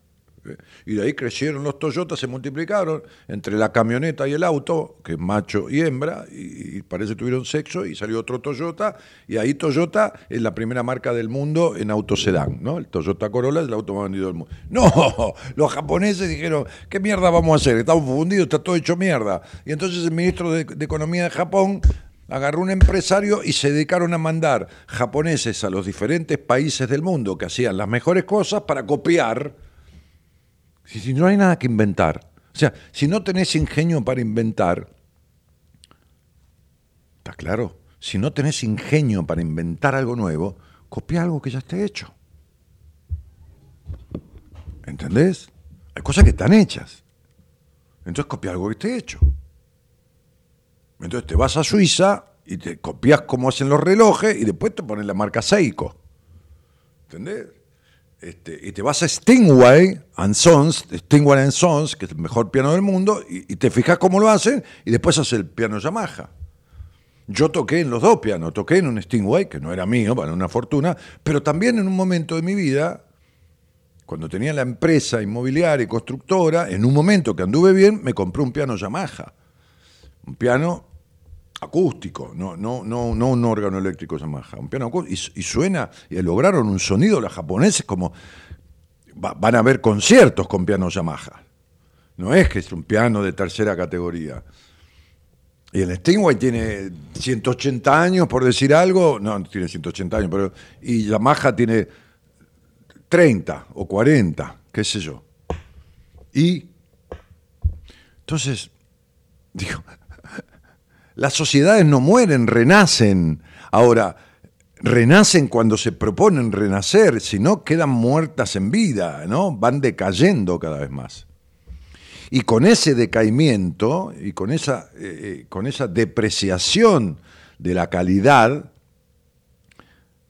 Y de ahí crecieron los Toyotas, se multiplicaron entre la camioneta y el auto, que es macho y hembra, y, parece que tuvieron sexo, y salió otro Toyota, y ahí Toyota es la primera marca del mundo en autosedán, ¿no? El Toyota Corolla es el auto más vendido del mundo. No, los japoneses dijeron, ¿qué mierda vamos a hacer? Estamos fundidos, está todo hecho mierda. Y entonces el ministro de, de Economía de Japón agarró un empresario y se dedicaron a mandar japoneses a los diferentes países del mundo que hacían las mejores cosas para copiar si, no hay nada que inventar. O sea, si no tenés ingenio para inventar, está claro, si no tenés ingenio para inventar algo nuevo, copia algo que ya esté hecho. ¿Entendés? Hay cosas que están hechas. Entonces copia algo que esté hecho. Entonces te vas a Suiza y te copias cómo hacen los relojes y después te pones la marca Seiko. ¿Entendés? Este, y te vas a Stingway and Sons, Stingway and Sons, que es el mejor piano del mundo, y, te fijas cómo lo hacen, y después haces el piano Yamaha. Yo toqué en los dos pianos, toqué en un Stingway, que no era mío, para una fortuna, pero también en un momento de mi vida, cuando tenía la empresa inmobiliaria y constructora, en un momento que anduve bien, me compré un piano Yamaha. Un piano acústico, no, no, no, no un órgano eléctrico Yamaha, un piano acústico, y, suena, y lograron un sonido los japoneses como van a ver conciertos con piano Yamaha. No es que es un piano de tercera categoría. Y el Stingway tiene 180 años, por decir algo, no, tiene 180 años, pero y Yamaha tiene 30 o 40, qué sé yo. Y entonces, digo, las sociedades no mueren, renacen. Ahora, renacen cuando se proponen renacer, si no quedan muertas en vida, ¿no? Van decayendo cada vez más. Y con ese decaimiento y con esa, eh, eh, con esa depreciación de la calidad,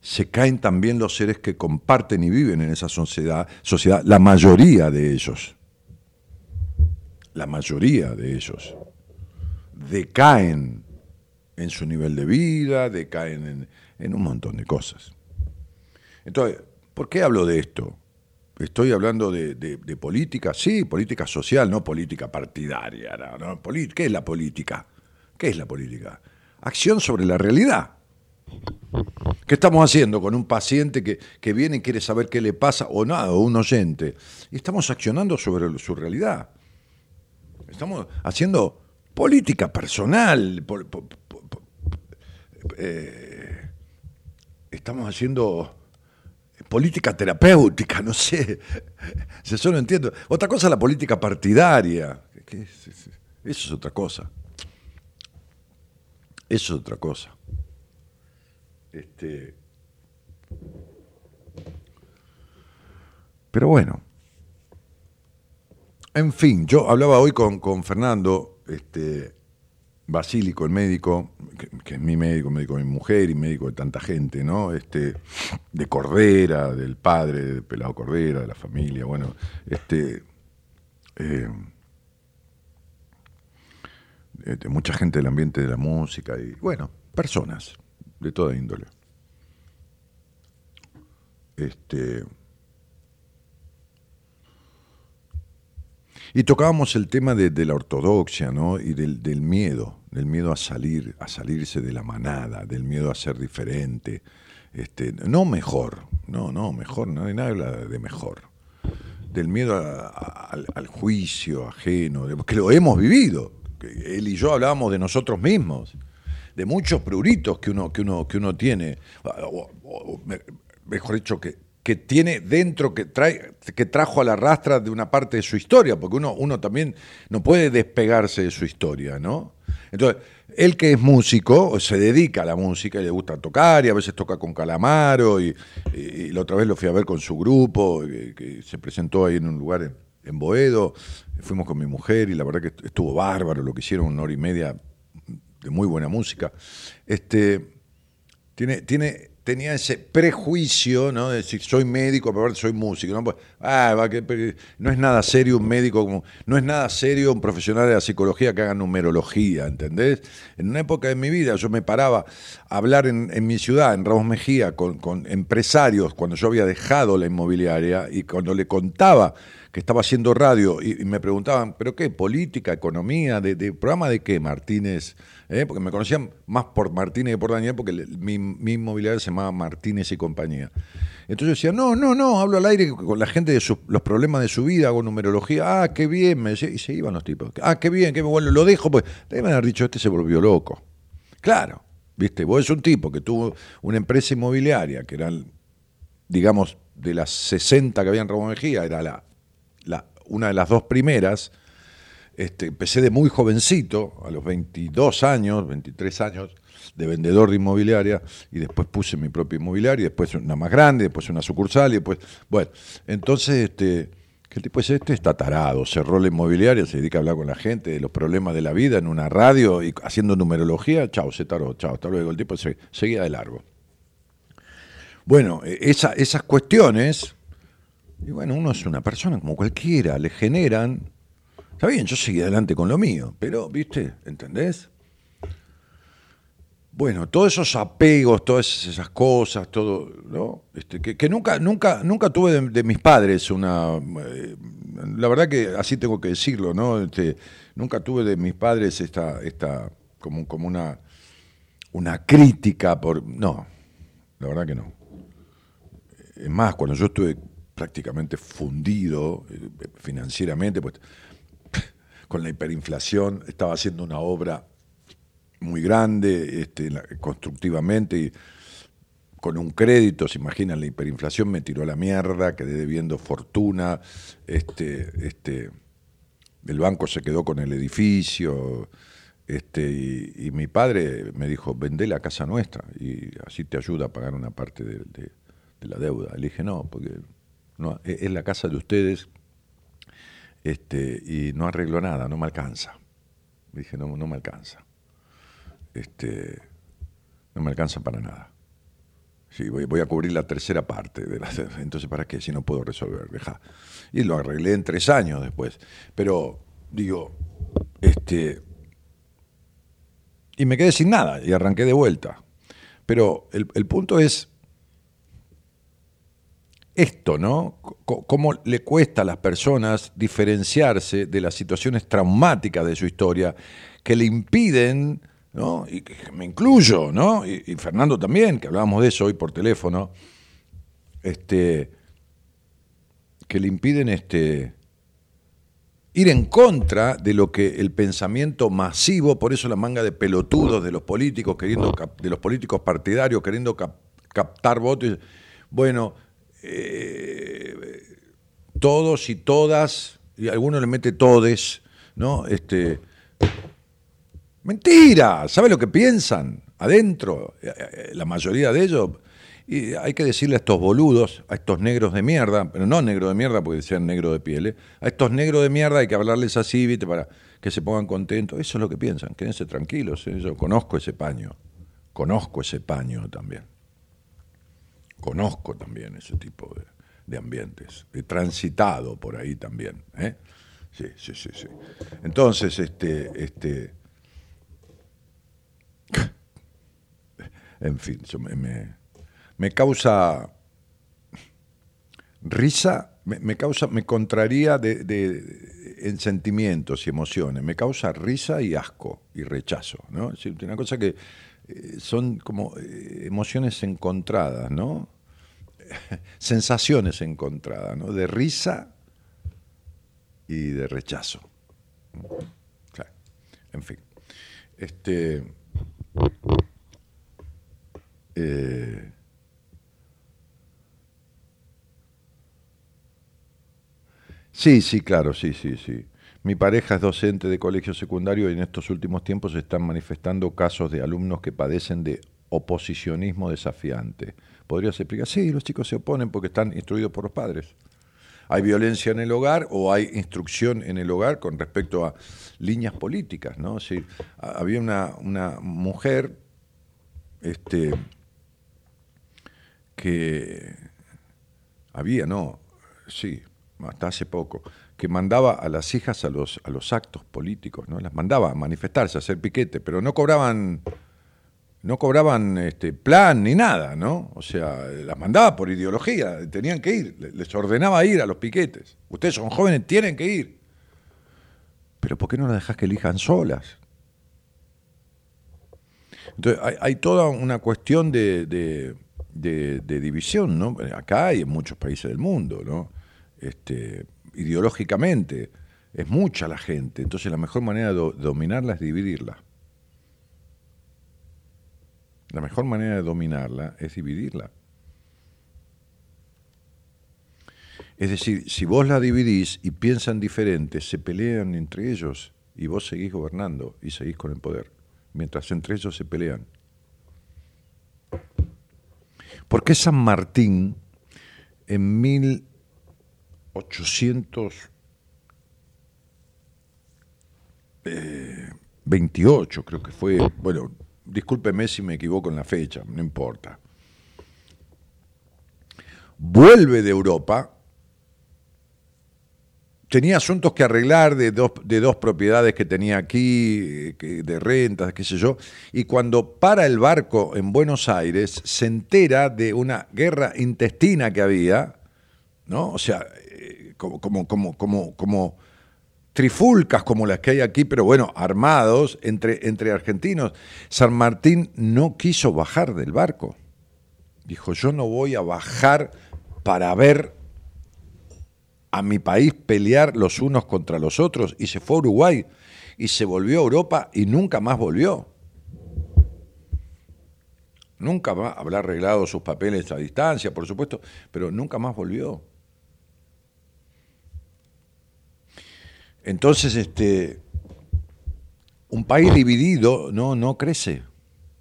se caen también los seres que comparten y viven en esa sociedad, sociedad la mayoría de ellos. La mayoría de ellos decaen en su nivel de vida, decaen en, un montón de cosas. Entonces, ¿por qué hablo de esto? Estoy hablando de, política, sí, política social, no política partidaria. No, ¿Qué es la política? ¿Qué es la política? Acción sobre la realidad. ¿Qué estamos haciendo con un paciente que, que, viene y quiere saber qué le pasa o nada, o un oyente? Y estamos accionando sobre su realidad. Estamos haciendo política personal. Eh, estamos haciendo política terapéutica, no sé. Eso no entiendo. Otra cosa es la política partidaria. Eso es otra cosa. Eso es otra cosa. Este, pero bueno. En fin, yo hablaba hoy con, con Fernando este, Basílico, el médico, que, es mi médico, médico de mi mujer y médico de tanta gente, ¿no? Este, de Cordera, del padre de Pelado Cordera, de la familia, bueno, este, eh, de mucha gente del ambiente de la música y, bueno, personas de toda índole. Este, Y tocábamos el tema de, la ortodoxia, ¿no? Y del, miedo, del miedo a salir, a salirse de la manada, del miedo a ser diferente. Este, no mejor, no, no, mejor, hay nada de mejor. Del miedo al, juicio ajeno, que lo hemos vivido. Él y yo hablábamos de nosotros mismos, de muchos pruritos que uno, que uno, que uno tiene. Mejor dicho, que, que tiene dentro, que, trae, que trajo a la rastra de una parte de su historia, porque uno, uno también no puede despegarse de su historia, ¿no? Entonces, él que es músico, se dedica a la música y le gusta tocar, y a veces toca con Calamaro, y, la otra vez lo fui a ver con su grupo, que, se presentó ahí en un lugar en, en, Boedo, fuimos con mi mujer, y la verdad que estuvo bárbaro lo que hicieron, una hora y media de muy buena música. Este, tiene, tiene tenía ese prejuicio, ¿no? De decir, soy médico, pero soy músico. ¿no? Pues, ah, no es nada serio un médico, como, no es nada serio un profesional de la psicología que haga numerología, ¿entendés? En una época de mi vida yo me paraba a hablar en, mi ciudad, en Ramos Mejía, con, empresarios, cuando yo había dejado la inmobiliaria, y cuando le contaba que estaba haciendo radio, y, me preguntaban, ¿pero qué? ¿Política, economía? ¿De, programa de qué, Martínez? ¿eh? porque me conocían más por Martínez que por Daniel, porque mi, mi, inmobiliaria se llamaba Martínez y compañía. Entonces yo decía, no, no, no, hablo al aire con la gente de los problemas de su vida, hago numerología, ah, qué bien, me decía, y se iban los tipos, ah, qué bien, qué bueno, lo dejo, pues, deben haber dicho, este se volvió loco. Claro, viste, vos es un tipo que tuvo una empresa inmobiliaria, que eran, digamos, de las 60 que había en Ramón Mejía, era la, una de las dos primeras, este, empecé de muy jovencito, a los 22 años, 23 años, de vendedor de inmobiliaria, y después puse mi propia inmobiliaria, y después una más grande, después una sucursal, y después. Bueno, entonces, este, ¿qué tipo es este? Está tarado, cerró la inmobiliaria, se dedica a hablar con la gente de los problemas de la vida en una radio y haciendo numerología, chao, se taró, chao, hasta luego. El tipo seguía de largo. Bueno, e, esa, esas cuestiones, y bueno, uno es una persona como cualquiera, le generan Está bien, yo seguí adelante con lo mío, pero, ¿viste? ¿Entendés? Bueno, todos esos apegos, todas esas cosas, todo, ¿no? Este, que, nunca, nunca, nunca tuve de, mis padres una. Eh, la verdad que así tengo que decirlo, ¿no? Este, nunca tuve de mis padres esta, esta, como, como una, una crítica por. No, la verdad que no. Es más, cuando yo estuve prácticamente fundido eh, financieramente, pues con la hiperinflación, estaba haciendo una obra muy grande, este, constructivamente, y con un crédito, se imaginan, la hiperinflación me tiró la mierda, quedé debiendo fortuna, este, este, el banco se quedó con el edificio, este, y, mi padre me dijo, vende la casa nuestra y así te ayuda a pagar una parte de, de la deuda. Le dije, no, porque no, es la casa de ustedes, este, y no arreglo nada, no me alcanza. Dije, no, no me alcanza. Este, no me alcanza para nada. Sí, voy, voy, a cubrir la tercera parte. De la, entonces, ¿para qué? Si no puedo resolver, deja. Y lo arreglé en tres años después. Pero, digo, este. Y me quedé sin nada y arranqué de vuelta. Pero el, el punto es esto, ¿no? cómo le cuesta a las personas diferenciarse de las situaciones traumáticas de su historia que le impiden, ¿no? Y me incluyo, ¿no? Y, Fernando también, que hablábamos de eso hoy por teléfono, este, que le impiden este, ir en contra de lo que el pensamiento masivo, por eso la manga de pelotudos de los políticos, queriendo de los políticos partidarios, queriendo captar votos. Bueno, eh, todos y todas, y algunos le mete todes, ¿no? Este, mentira, ¿sabe lo que piensan adentro? Eh, eh, la mayoría de ellos. Y hay que decirle a estos boludos, a estos negros de mierda, pero no negros de mierda porque sean negros de piel, a estos negros de mierda hay que hablarles así, ¿viste? Para que se pongan contentos. Eso es lo que piensan, quédense tranquilos. Yo conozco ese paño, conozco ese paño también conozco también ese tipo de, ambientes, he transitado por ahí también. ¿eh? Sí, sí, sí, sí. Entonces, este, este, en fin, me, me, causa risa, me, causa, me contraría de, en sentimientos y emociones me causa risa y asco y rechazo, ¿no? Es una cosa que eh, son como eh, emociones encontradas, ¿no? Sensaciones encontradas. De risa y de rechazo. En fin. Este. Eh, sí, sí, claro, sí, sí, sí. Mi pareja es docente de colegio secundario y en estos últimos tiempos se están manifestando casos de alumnos que padecen de oposicionismo desafiante. ¿Podrías explicar? Sí, los chicos se oponen porque están instruidos por los padres. Hay violencia en el hogar o hay instrucción en el hogar con respecto a líneas políticas, ¿no? había una, una mujer este, que había, no, sí, hasta hace poco, que mandaba a las hijas a los, a los actos políticos, ¿no? Las mandaba a manifestarse, a hacer piquete, pero no cobraban, no cobraban este, plan ni nada, ¿no? O sea, las mandaba por ideología, tenían que ir, les ordenaba ir a los piquetes. Ustedes son jóvenes, tienen que ir. Pero ¿por qué no las dejas que elijan solas? Entonces, hay, toda una cuestión de, división, ¿no? Acá y en muchos países del mundo, ¿no? Este, ideológicamente es mucha la gente, entonces la mejor manera de dominarla es dividirla. La mejor manera de dominarla es dividirla. Es decir, si vos la dividís y piensan diferentes, se pelean entre ellos y vos seguís gobernando y seguís con el poder, mientras entre ellos se pelean. ¿Por qué San Martín en 1828, creo que fue, bueno, discúlpeme si me equivoco en la fecha, no importa, vuelve de Europa tenía asuntos que arreglar de dos, de dos propiedades que tenía aquí, de rentas, qué sé yo, y cuando para el barco en Buenos Aires se entera de una guerra intestina que había, ¿no? O sea, eh, como, como, como, como trifulcas como las que hay aquí, pero bueno, armados entre, entre argentinos. San Martín no quiso bajar del barco. Dijo, yo no voy a bajar para ver a mi país pelear los unos contra los otros y se fue a Uruguay y se volvió a Europa y nunca más volvió. Nunca más habrá arreglado sus papeles a distancia, por supuesto, pero nunca más volvió. Entonces, este, un país dividido no, no crece.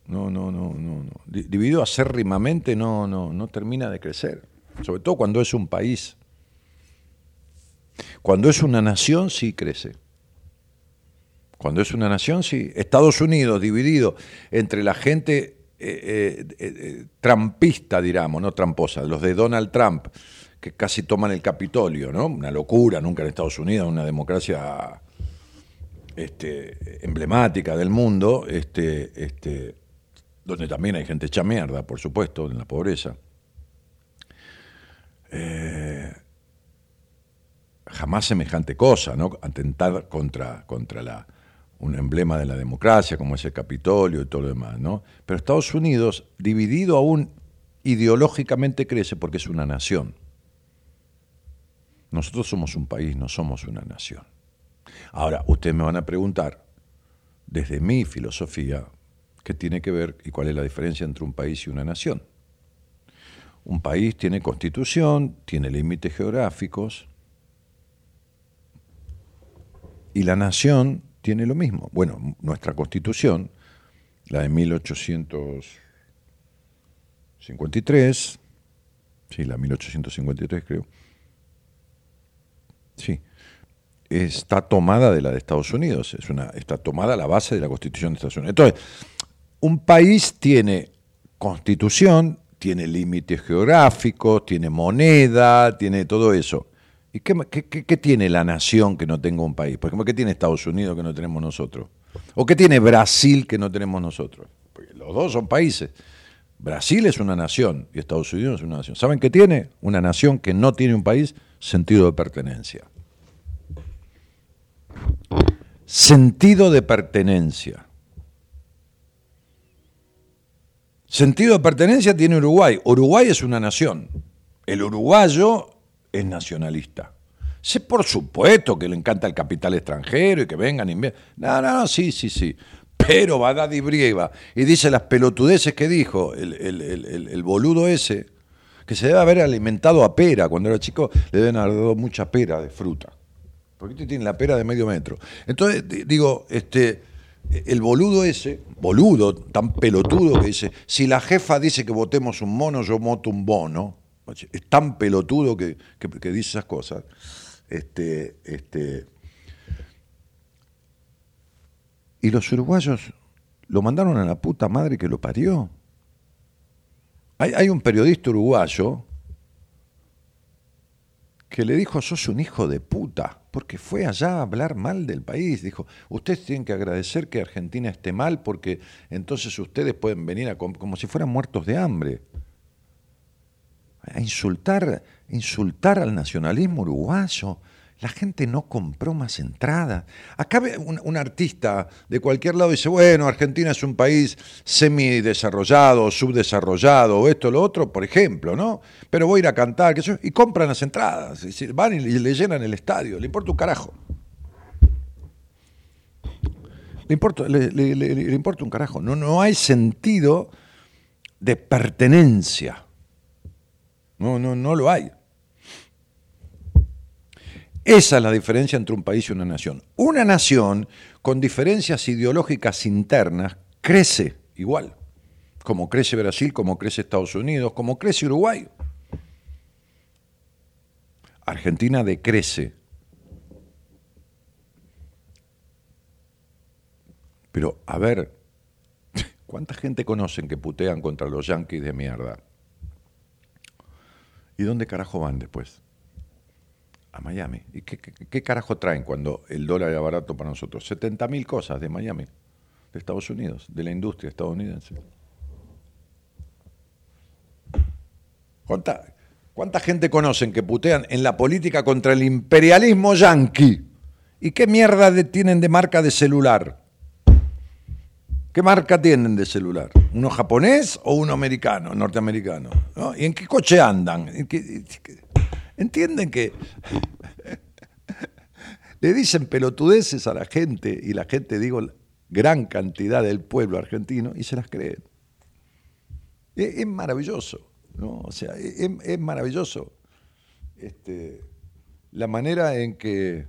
No, no, no, no, no. Dividido acérrimamente no, no, no termina de crecer. Sobre todo cuando es un país cuando es una nación, sí crece. Cuando es una nación, sí. Estados Unidos dividido entre la gente eh, eh, eh, trampista, diríamos, no tramposa, los de Donald Trump, que casi toman el Capitolio, ¿no? Una locura, nunca en Estados Unidos, una democracia este, emblemática del mundo, este, este, donde también hay gente hecha mierda, por supuesto, en la pobreza. Eh, jamás semejante cosa, ¿no? Atentar contra, contra la, un emblema de la democracia como es el Capitolio y todo lo demás, ¿no? Pero Estados Unidos, dividido aún ideológicamente, crece porque es una nación. Nosotros somos un país, no somos una nación. Ahora, ustedes me van a preguntar, desde mi filosofía, qué tiene que ver y cuál es la diferencia entre un país y una nación. Un país tiene constitución, tiene límites geográficos, y la nación tiene lo mismo. Bueno, nuestra constitución, la de 1853, sí, la 1853 creo, sí, está tomada de la de Estados Unidos, es una, está tomada la base de la constitución de Estados Unidos. Entonces, un país tiene constitución, tiene límites geográficos, tiene moneda, tiene todo eso. ¿Y qué, tiene la nación que no tenga un país? Por ejemplo, ¿qué tiene Estados Unidos que no tenemos nosotros? ¿O qué tiene Brasil que no tenemos nosotros? Porque los dos son países. Brasil es una nación y Estados Unidos es una nación. ¿Saben qué tiene? Una nación que no tiene un país, sentido de pertenencia. sentido de pertenencia. Sentido de pertenencia tiene Uruguay. Uruguay es una nación. El uruguayo es nacionalista. Sé por supuesto que le encanta el capital extranjero y que vengan y No, no, no, sí, sí, sí. Pero va a Brieva y dice las pelotudeces que dijo el, el, boludo ese, que se debe haber alimentado a pera. Cuando era chico le deben haber dado mucha pera de fruta. Porque este tiene la pera de medio metro. Entonces, digo, este, el boludo ese, boludo, tan pelotudo que dice, si la jefa dice que votemos un mono, yo voto un bono. Es tan pelotudo que, que dice esas cosas este, este, y los uruguayos lo mandaron a la puta madre que lo parió. Hay, un periodista uruguayo que le dijo, sos un hijo de puta, porque fue allá a hablar mal del país. Dijo, ustedes tienen que agradecer que Argentina esté mal, porque entonces ustedes pueden venir a, como si fueran muertos de hambre. A insultar insultar al nacionalismo uruguayo. La gente no compró más entradas. Acá un, un, artista de cualquier lado dice, bueno, Argentina es un país semidesarrollado, subdesarrollado, o esto, lo otro, por ejemplo, ¿no? Pero voy a ir a cantar, que y compran las entradas, van y le llenan el estadio, le importa un carajo. Le importa, le importa un carajo. No, no hay sentido de pertenencia. No, no, no lo hay. Esa es la diferencia entre un país y una nación. Una nación con diferencias ideológicas internas crece igual, como crece Brasil, como crece Estados Unidos, como crece Uruguay. Argentina decrece. Pero, a ver, ¿cuánta gente conocen que putean contra los yanquis de mierda? ¿Y dónde carajo van después? A Miami. ¿Y qué, carajo traen cuando el dólar era barato para nosotros? 70 mil cosas de Miami, de Estados Unidos, de la industria estadounidense. ¿Cuánta, ¿Cuánta gente conocen que putean en la política contra el imperialismo yanqui? ¿Y qué mierda tienen de marca de celular? ¿Qué marca tienen de celular? ¿Uno japonés o uno americano, norteamericano? ¿Y en qué coche andan? ¿En qué, Entienden que le dicen pelotudeces a la gente y la gente, digo, gran cantidad del pueblo argentino y se las creen. Es, maravilloso, ¿no? O sea, es, maravilloso este, la manera en que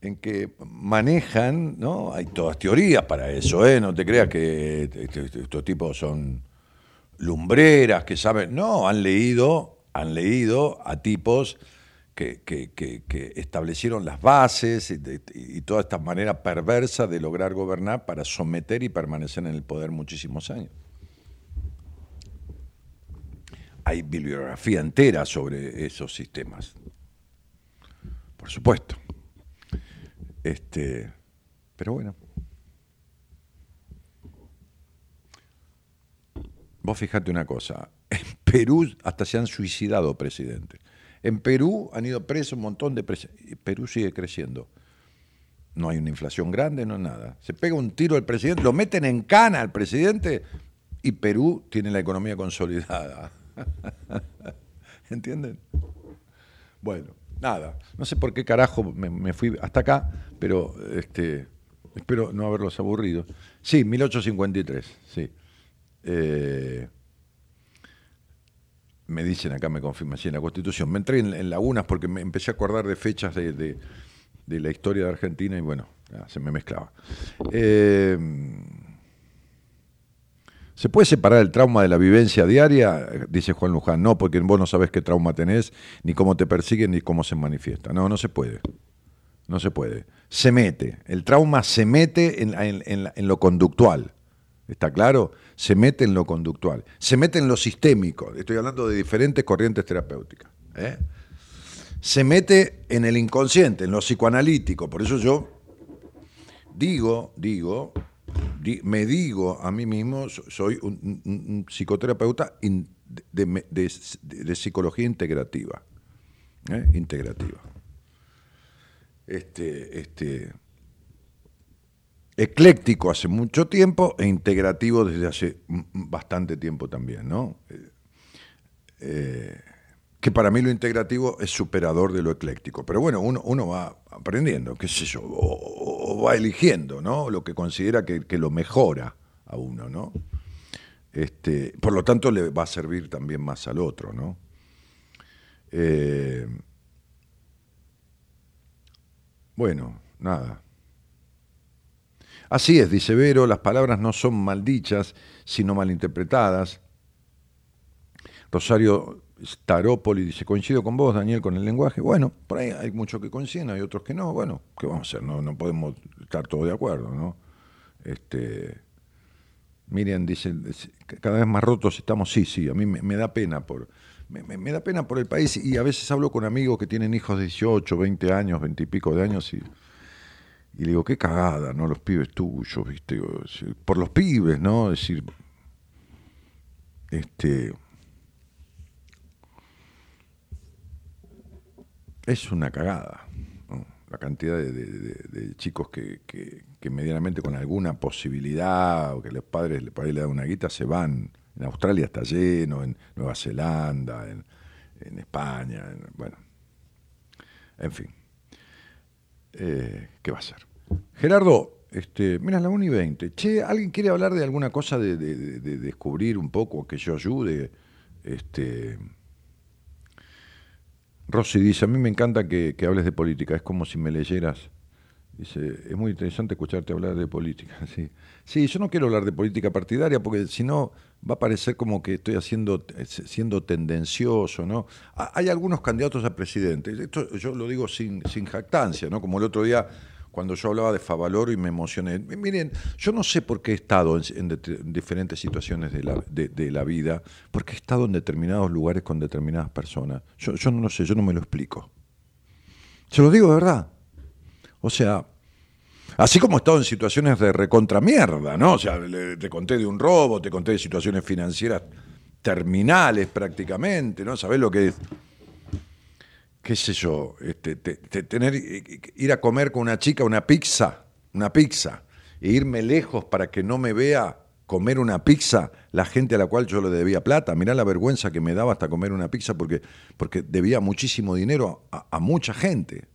en que manejan, ¿no? Hay todas teorías para eso, ¿eh? No te creas que este, este, estos tipos son lumbreras, que saben, no, han leído han leído a tipos que, establecieron las bases y, toda esta manera perversa de lograr gobernar para someter y permanecer en el poder muchísimos años. Hay bibliografía entera sobre esos sistemas, por supuesto. Este, pero bueno. Vos fijate una cosa, en Perú hasta se han suicidado presidentes. En Perú han ido presos un montón de presidentes. Perú sigue creciendo. No hay una inflación grande, no nada. Se pega un tiro al presidente, lo meten en cana al presidente y Perú tiene la economía consolidada. ¿Entienden? Bueno, nada. No sé por qué carajo me, fui hasta acá, pero este, espero no haberlos aburrido. Sí, 1853, sí. Eh, me dicen acá, me confirman, sí, en la Constitución. Me entré en, lagunas porque me empecé a acordar de fechas de, la historia de Argentina y bueno, se me mezclaba. Eh, ¿Se puede separar el trauma de la vivencia diaria? Dice Juan Luján. No, porque vos no sabés qué trauma tenés, ni cómo te persiguen, ni cómo se manifiesta. No, no se puede. No se puede. Se mete. El trauma se mete en lo conductual. ¿Está claro? Se mete en lo conductual, se mete en lo sistémico, estoy hablando de diferentes corrientes terapéuticas. ¿eh? Se mete en el inconsciente, en lo psicoanalítico. Por eso yo digo, digo, me digo a mí mismo, soy un, psicoterapeuta de, psicología integrativa. ¿eh? Integrativa. este, este, ecléctico hace mucho tiempo e integrativo desde hace bastante tiempo también, ¿no? Eh, eh, que para mí lo integrativo es superador de lo ecléctico. Pero bueno, uno, uno va aprendiendo, qué sé yo, o, va eligiendo, ¿no? Lo que considera que, lo mejora a uno, ¿no? Este, por lo tanto, le va a servir también más al otro, ¿no? Eh, bueno, nada. Así es, dice Vero, las palabras no son maldichas, sino malinterpretadas. Rosario Starópoli dice, coincido con vos, Daniel, con el lenguaje. Bueno, por ahí hay muchos que coinciden, hay otros que no. Bueno, ¿qué vamos a hacer? No, no podemos estar todos de acuerdo, ¿no? Este, Miriam dice, cada vez más rotos estamos, sí, sí, a mí me, da pena por... Me, da pena por el país y a veces hablo con amigos que tienen hijos de 18, 20 años, 20 y pico de años y y le digo, qué cagada, ¿no? Los pibes tuyos, ¿viste? Por los pibes, ¿no? Es decir, este. Es una cagada, La cantidad de, chicos que, medianamente con alguna posibilidad o que los padres le, le dan una guita se van. En Australia está lleno, en Nueva Zelanda, en, en España, bueno. En fin. Eh, ¿Qué va a ser? Gerardo, este, mira, la 1 y 20. Che, ¿alguien quiere hablar de alguna cosa de, descubrir un poco, que yo ayude? Este, dice, a mí me encanta que, hables de política, es como si me leyeras Dice, es muy interesante escucharte hablar de política. Sí. sí, yo no quiero hablar de política partidaria porque si no va a parecer como que estoy haciendo, siendo tendencioso, ¿no? Hay algunos candidatos a presidente, esto yo lo digo sin, sin jactancia, ¿no? Como el otro día cuando yo hablaba de Favaloro y me emocioné. Miren, yo no sé por qué he estado en, diferentes situaciones de la, de, la, vida, porque he estado en determinados lugares con determinadas personas. Yo, no lo sé, yo no me lo explico. Se lo digo de verdad. O sea, así como he estado en situaciones de recontra mierda, ¿no? O sea, te conté de un robo, te conté de situaciones financieras terminales prácticamente, ¿no? ¿Sabés lo que es? Qué sé yo, este, tener, ir a comer con una chica una pizza, una pizza, e irme lejos para que no me vea comer una pizza la gente a la cual yo le debía plata. Mirá la vergüenza que me daba hasta comer una pizza porque, porque debía muchísimo dinero a mucha gente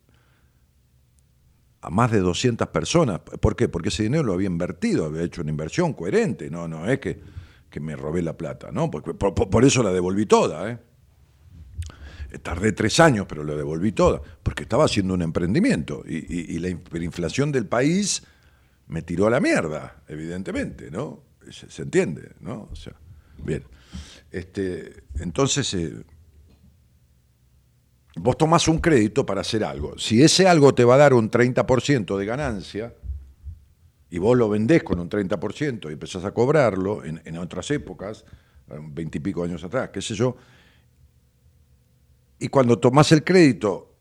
a más de 200 personas. ¿Por qué? Porque ese dinero lo había invertido, había hecho una inversión coherente, no, no es que, que me robé la plata, ¿no? Porque, por, eso la devolví toda, ¿eh? Tardé tres años, pero la devolví toda, porque estaba haciendo un emprendimiento y, la inflación del país me tiró a la mierda, evidentemente, ¿no? Se, entiende, ¿no? O sea, bien. Este, entonces, eh, vos tomás un crédito para hacer algo. Si ese algo te va a dar un 30% de ganancia, y vos lo vendés con un 30% y empezás a cobrarlo en, otras épocas, veintipico años atrás, qué sé yo, y cuando tomás el crédito,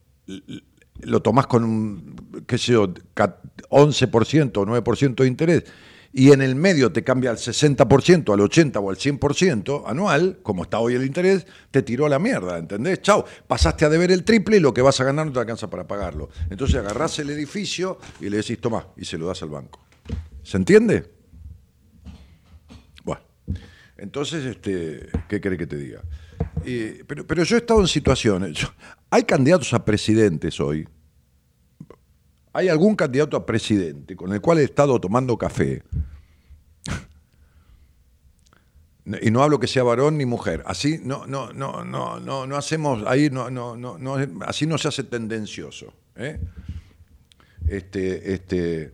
lo tomás con un, qué sé yo, 11% o 9% de interés, y en el medio te cambia al 60%, al 80% o al 100% anual, como está hoy el interés, te tiró a la mierda, ¿entendés? Chau, pasaste a deber el triple y lo que vas a ganar no te alcanza para pagarlo. Entonces agarrás el edificio y le decís, toma, y se lo das al banco. ¿Se entiende? Bueno, entonces, este, ¿qué querés que te diga? Pero, pero yo he estado en situaciones, hay candidatos a presidentes hoy, hay algún candidato a presidente con el cual he estado tomando café, y no hablo que sea varón ni mujer, así no, no, no, no, no, no hacemos, ahí no, no, no, no, así no se hace tendencioso. ¿eh? Este, este,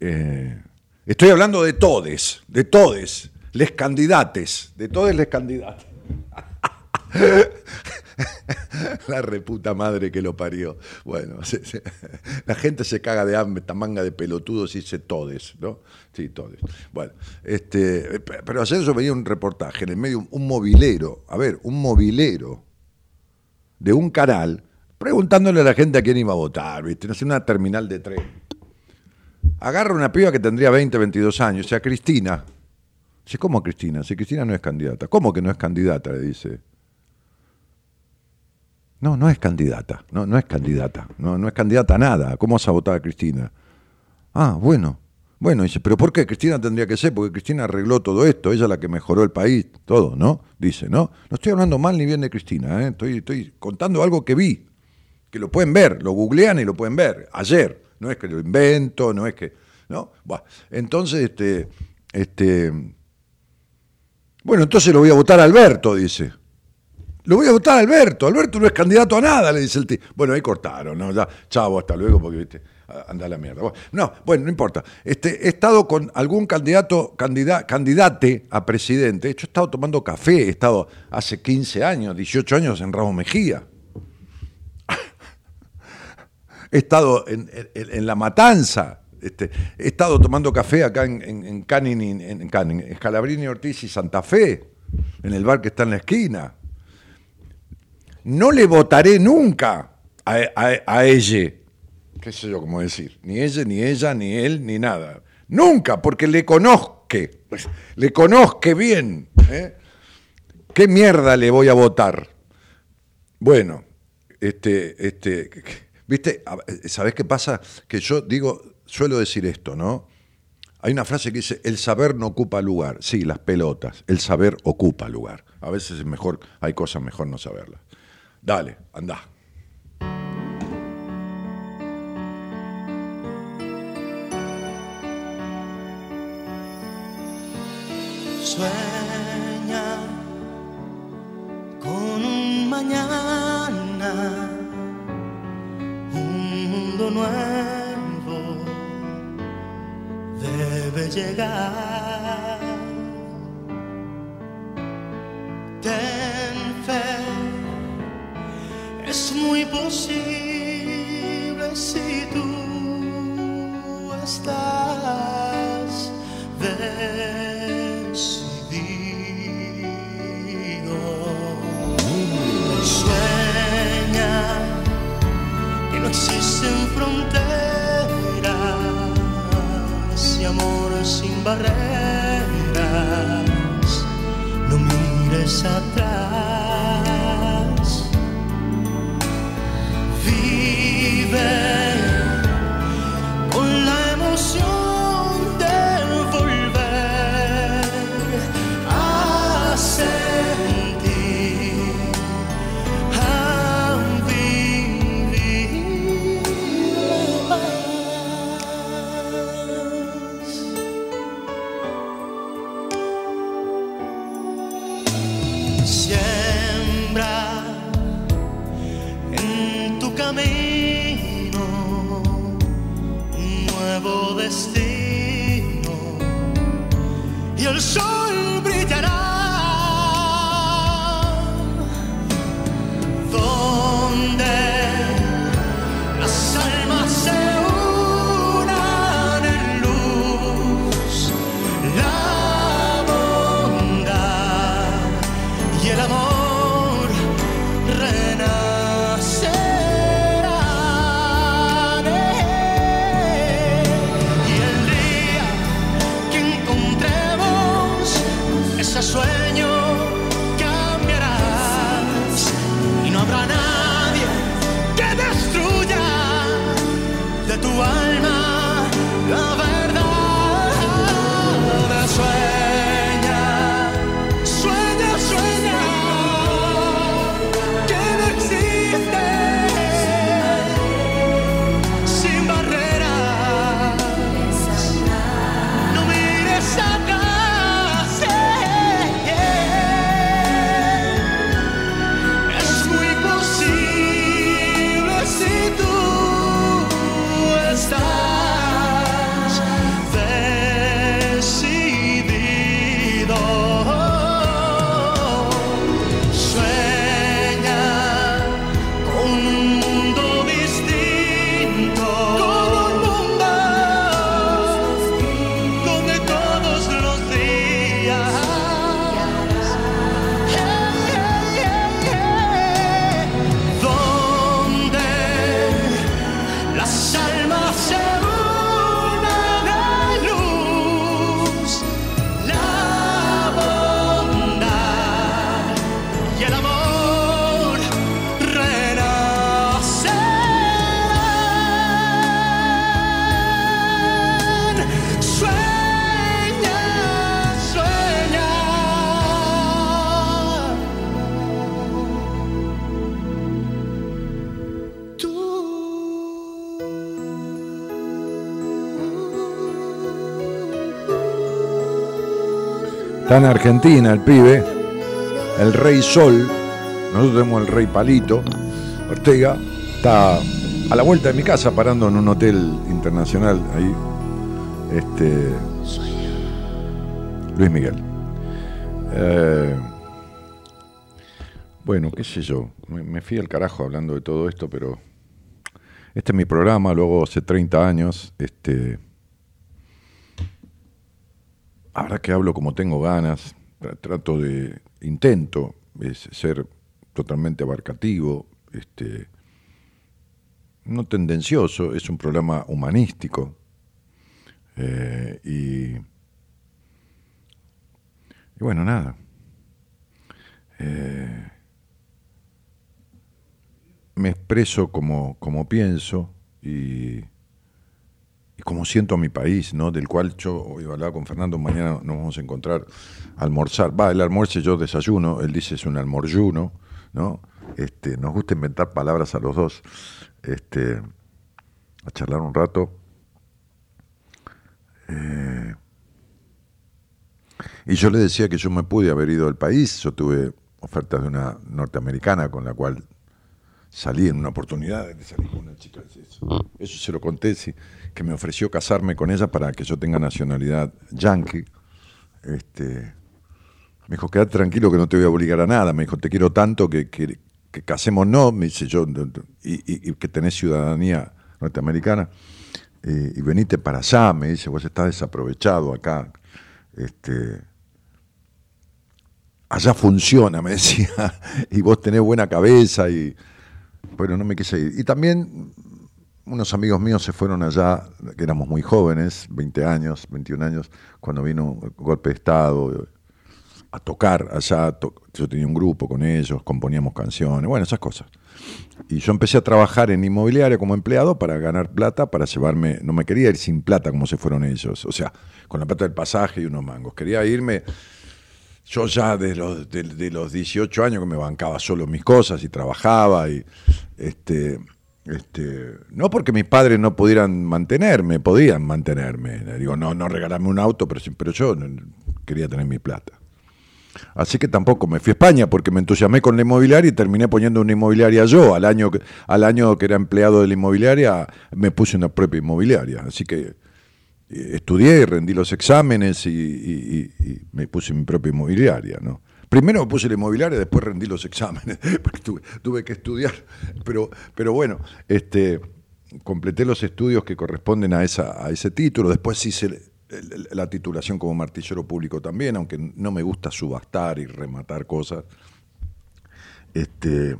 eh, estoy hablando de todes, de todes, les candidates, de todes les candidates. la reputa madre que lo parió. Bueno, la gente se caga de hambre, esta manga de pelotudos y dice todes, ¿no? Sí, todes. Bueno, este, pero ayer yo veía un reportaje en el medio, un movilero, a ver, un movilero de un canal, preguntándole a la gente a quién iba a votar, ¿viste? No sé, una terminal de tren. Agarra una piba que tendría 20, 22 años, o sea, Cristina. Dice, ¿cómo Cristina? Si Cristina no es candidata. ¿Cómo que no es candidata? Le dice. No, no es candidata, no, no es candidata, no, no es candidata a nada. ¿Cómo vas a votar a Cristina? Ah, bueno, bueno, dice, pero ¿por qué Cristina tendría que ser? Porque Cristina arregló todo esto, ella es la que mejoró el país, todo, ¿no? Dice, ¿no? No estoy hablando mal ni bien de Cristina, ¿eh? estoy, estoy contando algo que vi, que lo pueden ver, lo googlean y lo pueden ver, ayer, no es que lo invento, no es que, ¿no? Bueno, entonces, este, este, bueno, entonces lo voy a votar a Alberto, dice. Lo voy a votar a Alberto. Alberto no es candidato a nada, le dice el tío. Bueno, ahí cortaron, ¿no? Ya, chavo, hasta luego, porque, viste, anda la mierda. No, bueno, no importa. Este, he estado con algún candidato, candida, candidate a presidente. De he estado tomando café, he estado hace 15 años, 18 años en Ramos Mejía. he estado en, La Matanza. Este, he estado tomando café acá en, en, en Canning, en, Canning, en Ortiz y Santa Fe, en el bar que está en la esquina no le votaré nunca a, ella. ¿Qué sé yo cómo decir? Ni ella, ni ella, ni él, ni nada. Nunca, porque le conozque, le conozque bien. ¿eh? ¿Qué mierda le voy a votar? Bueno, este, este, viste, ¿sabés qué pasa? Que yo digo, suelo decir esto, ¿no? Hay una frase que dice, el saber no ocupa lugar. Sí, las pelotas, el saber ocupa lugar. A veces es mejor, hay cosas mejor no saberlas. Dale, anda. Sueña con un mañana, un mundo nuevo debe llegar. Ten fe es muy posible si tú estás decidido. Sueña que no existen fronteras amor sin barreras. No mires atrás. con So. show. Está en Argentina el pibe, el Rey Sol. Nosotros tenemos el Rey Palito. Ortega está a la vuelta de mi casa parando en un hotel internacional ahí. Este. Luis Miguel. Eh, bueno, qué sé yo. Me, me fui al carajo hablando de todo esto, pero. Este es mi programa, luego hace 30 años. Este. Ahora que hablo como tengo ganas, trato de, intento ser totalmente abarcativo, este, no tendencioso, es un programa humanístico. Eh, y, bueno, nada. Eh, me expreso como, como pienso y y como siento a mi país, ¿no? Del cual yo hoy hablaba con Fernando, mañana nos vamos a encontrar a almorzar. Va, el almuerzo yo desayuno, él dice es un almorzuno, ¿no? Este, nos gusta inventar palabras a los dos, este, a charlar un rato. Eh, y yo le decía que yo me pude haber ido del país, yo tuve ofertas de una norteamericana con la cual salí en una oportunidad salir con una chica. Eso, eso se lo conté, que me ofreció casarme con ella para que yo tenga nacionalidad yankee. Este, me dijo, quédate tranquilo que no te voy a obligar a nada. Me dijo, te quiero tanto que, que, que casémonos, me dice yo, y, que tenés ciudadanía norteamericana. y venite para allá, me dice, vos estás desaprovechado acá. Este, allá funciona, me decía, y vos tenés buena cabeza y bueno, no me quise ir. Y también unos amigos míos se fueron allá, que éramos muy jóvenes, 20 años, 21 años, cuando vino el golpe de Estado, a tocar allá. yo tenía un grupo con ellos, componíamos canciones, bueno, esas cosas. Y yo empecé a trabajar en inmobiliaria como empleado para ganar plata, para llevarme, no me quería ir sin plata como se fueron ellos, o sea, con la plata del pasaje y unos mangos. Quería irme yo ya de los, de, los 18 años que me bancaba solo mis cosas y trabajaba y este, este, no porque mis padres no pudieran mantenerme, podían mantenerme. Digo, no, no regalarme un auto, pero, pero yo quería tener mi plata. Así que tampoco me fui a España porque me entusiasmé con la inmobiliaria y terminé poniendo una inmobiliaria yo. Al año, al año que era empleado de la inmobiliaria me puse una propia inmobiliaria. Así que estudié, rendí los exámenes y, me puse mi propia inmobiliaria, ¿no? Primero me puse la inmobiliaria, después rendí los exámenes, porque tuve, que estudiar. Pero, pero bueno, este, completé los estudios que corresponden a, esa, a ese título. Después hice la titulación como martillero público también, aunque no me gusta subastar y rematar cosas. Este,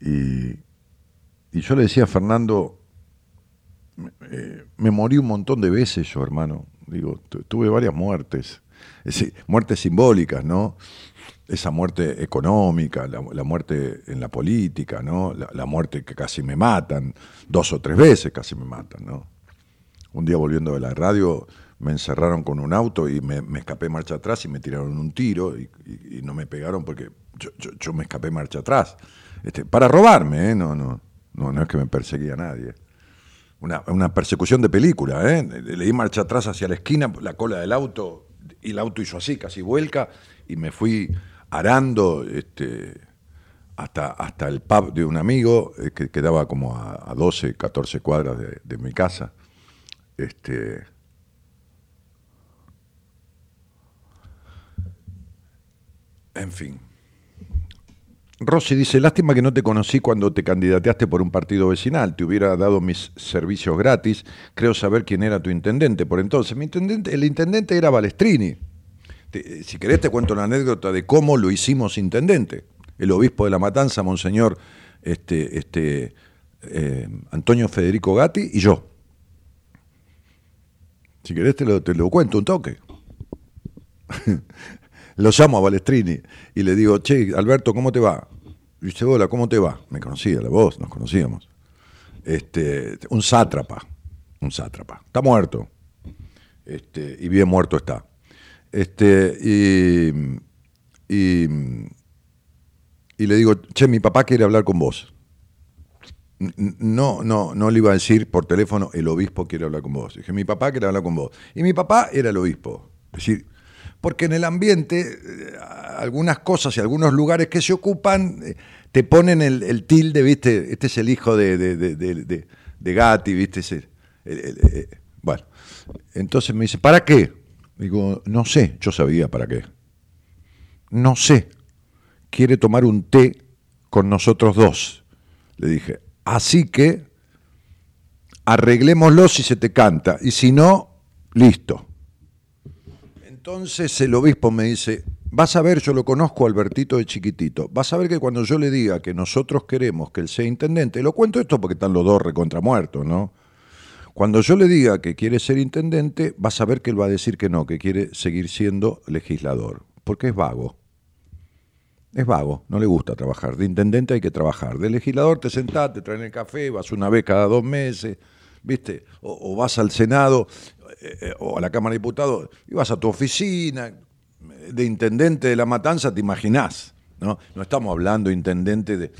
y, y yo le decía a Fernando, eh, me morí un montón de veces yo, hermano. Digo, tuve varias muertes. Muertes simbólicas, ¿no? Esa muerte económica, la, muerte en la política, ¿no? La, muerte que casi me matan, dos o tres veces casi me matan, ¿no? Un día volviendo de la radio me encerraron con un auto y me, escapé marcha atrás y me tiraron un tiro y, no me pegaron porque yo, me escapé marcha atrás. Este, para robarme, ¿eh? No, no, no, no es que me perseguía nadie una, persecución de película, ¿eh? Le di marcha atrás hacia la esquina, la cola del auto, y el auto hizo así, casi vuelca, y me fui arando este, hasta, hasta el pub de un amigo eh, que quedaba como a, 12, 14 cuadras de, de mi casa. Este, en fin. Rossi dice, lástima que no te conocí cuando te candidateaste por un partido vecinal, te hubiera dado mis servicios gratis, creo saber quién era tu intendente por entonces. Mi intendente, el intendente era Balestrini. si querés te cuento la anécdota de cómo lo hicimos intendente. El obispo de La Matanza, Monseñor este, este, eh, Antonio Federico Gatti y yo. Si querés te lo cuento un toque. lo llamo a Balestrini y le digo, che, Alberto, ¿cómo te va? Y dice, hola, ¿cómo te va? Me conocía la voz, nos conocíamos. Este, un sátrapa, un sátrapa. Está muerto. Este, y bien muerto está. Este, y, y, le digo, che, mi papá quiere hablar con vos. No, no, no le iba a decir por teléfono, el obispo quiere hablar con vos. Dije, mi papá quiere hablar con vos. Y mi papá era el obispo. Es decir, porque en el ambiente eh, algunas cosas y algunos lugares que se ocupan eh, te ponen el, tilde, ¿viste? Este es el hijo de, de, Gatti, ¿viste? Ese, eh, bueno, entonces me dice, ¿para qué? Digo, no sé, yo sabía para qué. No sé, quiere tomar un té con nosotros dos. Le dije, así que arreglémoslo si se te canta, y si no, listo. Entonces el obispo me dice, vas a ver, yo lo conozco Albertito de chiquitito, vas a ver que cuando yo le diga que nosotros queremos que él sea intendente, lo cuento esto porque están los dos recontra muertos, ¿no? Cuando yo le diga que quiere ser intendente, vas a ver que él va a decir que no, que quiere seguir siendo legislador, porque es vago. Es vago, no le gusta trabajar. De intendente hay que trabajar. De legislador te sentás, te traen el café, vas una vez cada dos meses, ¿viste? O, vas al Senado eh, eh, o a la Cámara de Diputados y vas a tu oficina. De intendente de La Matanza te imaginás, ¿no? No estamos hablando intendente de,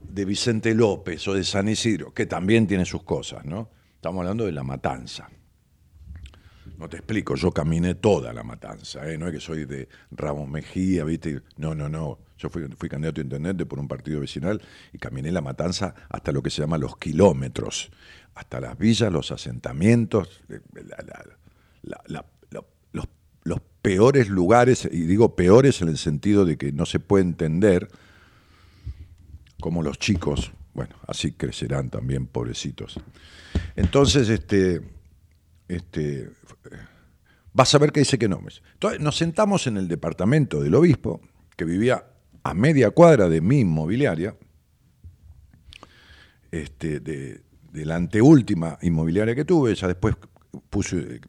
de Vicente López o de San Isidro, que también tiene sus cosas, ¿no? Estamos hablando de La Matanza. No te explico, yo caminé toda la matanza, ¿eh? no es que soy de Ramos Mejía, ¿viste? No, no, no. Yo fui, fui candidato a intendente por un partido vecinal y caminé la matanza hasta lo que se llama los kilómetros, hasta las villas, los asentamientos, eh, los, peores lugares, y digo peores en el sentido de que no se puede entender como los chicos, bueno, así crecerán también, pobrecitos. Entonces, este, este, vas a ver que dice que no. Entonces nos sentamos en el departamento del obispo, que vivía a media cuadra de mi inmobiliaria, este, de, la anteúltima inmobiliaria que tuve, ya después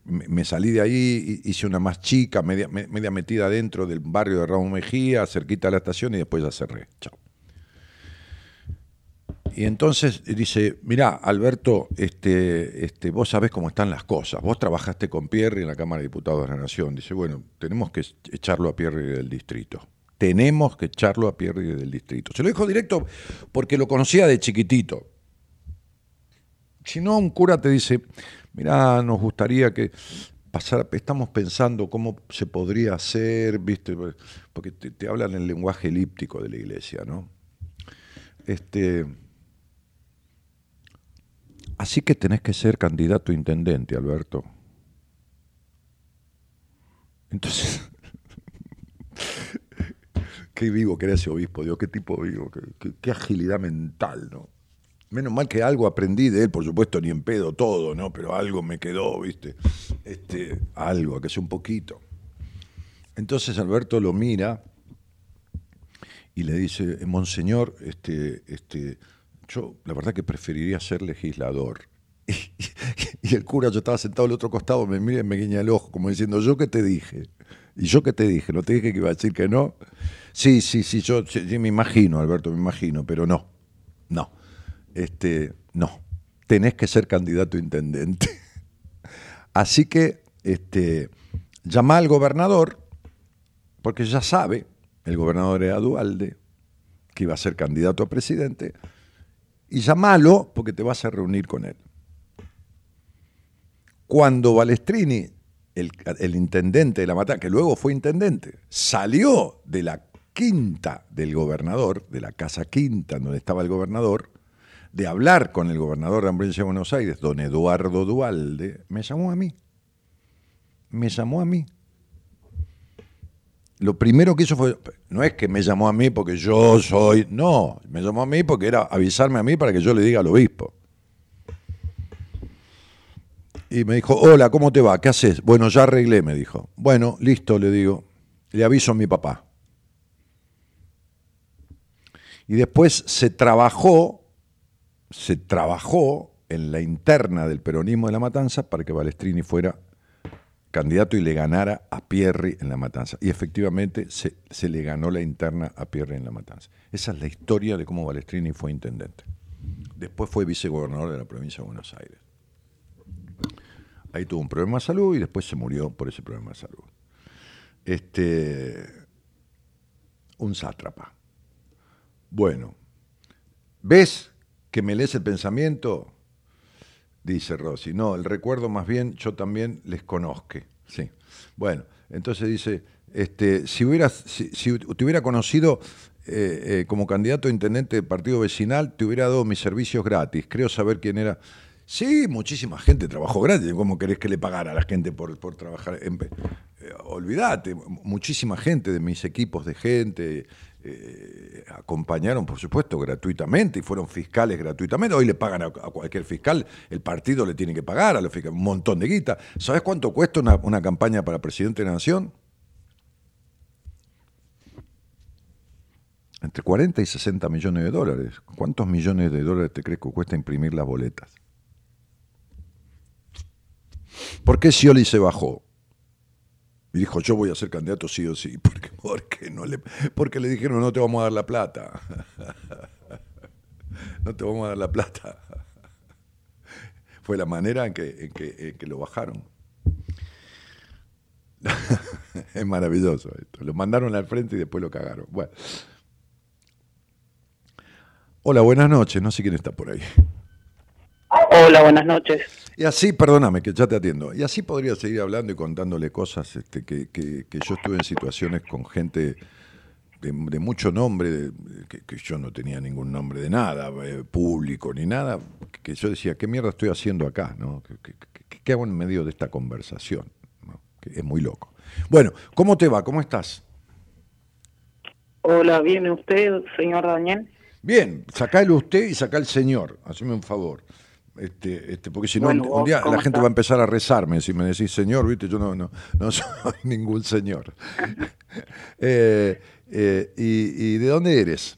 me salí de ahí, hice una más chica, media, metida dentro del barrio de Ramón Mejía, cerquita de la estación y después ya cerré. Chao. Y entonces dice, mirá, Alberto, este, este, vos sabés cómo están las cosas. Vos trabajaste con Pierre en la Cámara de Diputados de la Nación. Dice, bueno, tenemos que echarlo a Pierre del distrito. Tenemos que echarlo a Pierre del distrito. Se lo dijo directo porque lo conocía de chiquitito. Si no, un cura te dice, mirá, nos gustaría que pasara, estamos pensando cómo se podría hacer, ¿viste? Porque te, hablan el lenguaje elíptico de la iglesia, ¿no? Este, Así que tenés que ser candidato a intendente, Alberto. Entonces, qué vivo que era ese obispo, Dios, qué tipo vivo, qué, agilidad mental, ¿no? Menos mal que algo aprendí de él, por supuesto, ni en pedo todo, ¿no? Pero algo me quedó, ¿viste? Este, algo, que sea un poquito. Entonces Alberto lo mira y le dice, Monseñor, este, este, yo la verdad que preferiría ser legislador. Y, el cura, yo estaba sentado al otro costado, me mira y me guiña el ojo, como diciendo, ¿yo qué te dije? ¿Y yo qué te dije? ¿No te dije que iba a decir que no? Sí, sí, sí, yo me imagino, Alberto, me imagino, pero no, no, este, no, tenés que ser candidato a intendente. Así que, este, llama al gobernador, porque ya sabe, el gobernador era Dualde, que iba a ser candidato a presidente, y llamalo porque te vas a reunir con él. Cuando Balestrini, el, intendente de la Matanza, que luego fue intendente, salió de la quinta del gobernador, de la casa quinta donde estaba el gobernador, de hablar con el gobernador de la de Buenos Aires, don Eduardo Dualde, me llamó a mí. Me llamó a mí lo primero que hizo fue, no es que me llamó a mí porque yo soy, no, me llamó a mí porque era avisarme a mí para que yo le diga al obispo. Y me dijo, hola, ¿cómo te va? ¿Qué haces? Bueno, ya arreglé, me dijo. Bueno, listo, le digo. Le aviso a mi papá. Y después se trabajó, se trabajó en la interna del peronismo de la matanza para que Balestrini fuera candidato y le ganara a Pierri en la matanza. Y efectivamente se, le ganó la interna a Pierri en la matanza. Esa es la historia de cómo Balestrini fue intendente. Después fue vicegobernador de la provincia de Buenos Aires. Ahí tuvo un problema de salud y después se murió por ese problema de salud. Este, un sátrapa. Bueno, ¿ves que me lees el pensamiento? dice Rossi. No, el recuerdo más bien yo también les conozco. Sí. Bueno, entonces dice, este, si, hubieras, si, te hubiera conocido eh, eh, como candidato a intendente del partido vecinal, te hubiera dado mis servicios gratis. Creo saber quién era. Sí, muchísima gente trabajó gratis. ¿Cómo querés que le pagara a la gente por, por trabajar? En, eh, olvídate, muchísima gente de mis equipos de gente eh, acompañaron, por supuesto, gratuitamente y fueron fiscales gratuitamente. Hoy le pagan a, cualquier fiscal, el partido le tiene que pagar a los fiscales un montón de guita. ¿Sabes cuánto cuesta una, campaña para presidente de la nación? Entre 40 y 60 millones de dólares. ¿Cuántos millones de dólares te crees que cuesta imprimir las boletas? ¿Por qué Scioli se bajó? Y dijo, yo voy a ser candidato sí o sí. Porque, porque, no le, porque le dijeron, no te vamos a dar la plata. no te vamos a dar la plata. Fue la manera en que, en que, lo bajaron. es maravilloso esto. Lo mandaron al frente y después lo cagaron. Bueno. Hola, buenas noches. No sé quién está por ahí. Hola, buenas noches. Y así, perdóname, que ya te atiendo. Y así podría seguir hablando y contándole cosas este, que, que, yo estuve en situaciones con gente de, mucho nombre, que, yo no tenía ningún nombre de nada, eh, público ni nada, que yo decía, ¿qué mierda estoy haciendo acá? ¿no? ¿Qué, hago en medio de esta conversación? Que es muy loco. Bueno, ¿cómo te va? ¿Cómo estás? Hola, ¿viene usted, señor Daniel? Bien, el usted y saca el señor, haceme un favor. Este, este, porque si no, un día la gente va a empezar a rezarme. Si me decís señor, viste, yo no, no, no soy ningún señor. Eh, eh, y, de dónde eres?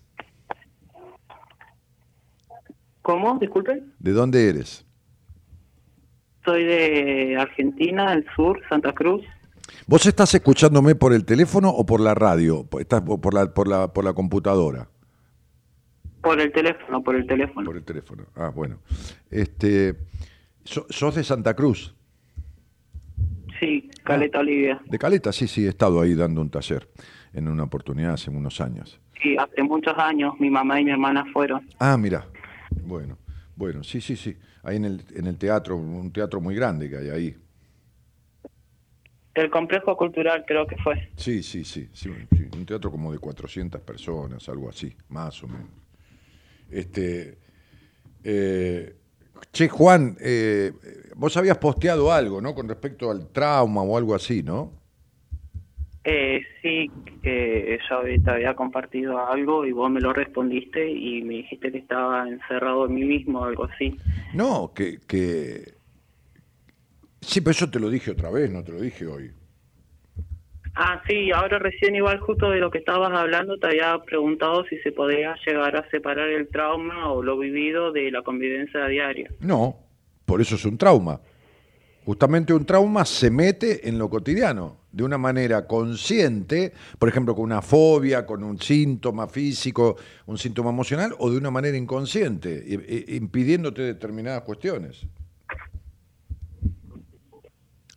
¿Cómo? Disculpe. ¿De dónde eres? Soy de Argentina, del sur, Santa Cruz. ¿Vos estás escuchándome por el teléfono o por la radio? ¿Estás por la, por la, por la computadora? Por el teléfono, por el teléfono. Por el teléfono. Ah, bueno. Este, ¿Sos de Santa Cruz? Sí, Caleta, Olivia. De Caleta, sí, sí, he estado ahí dando un taller en una oportunidad hace unos años. Sí, hace muchos años mi mamá y mi hermana fueron. Ah, mira. Bueno, bueno, sí, sí, sí. Ahí en el, en el teatro, un teatro muy grande que hay ahí. El complejo cultural creo que fue. Sí, sí, sí, sí, un teatro como de 400 personas, algo así, más o menos. Este, eh, che, Juan, eh, vos habías posteado algo, ¿no? Con respecto al trauma o algo así, ¿no? Eh, sí, que yo te había compartido algo y vos me lo respondiste y me dijiste que estaba encerrado en mí mismo, algo así. No, que, que... Sí, pero eso te lo dije otra vez, no te lo dije hoy. Ah, sí, ahora recién igual justo de lo que estabas hablando te había preguntado si se podía llegar a separar el trauma o lo vivido de la convivencia diaria. No, por eso es un trauma. Justamente un trauma se mete en lo cotidiano, de una manera consciente, por ejemplo, con una fobia, con un síntoma físico, un síntoma emocional, o de una manera inconsciente, impidiéndote determinadas cuestiones.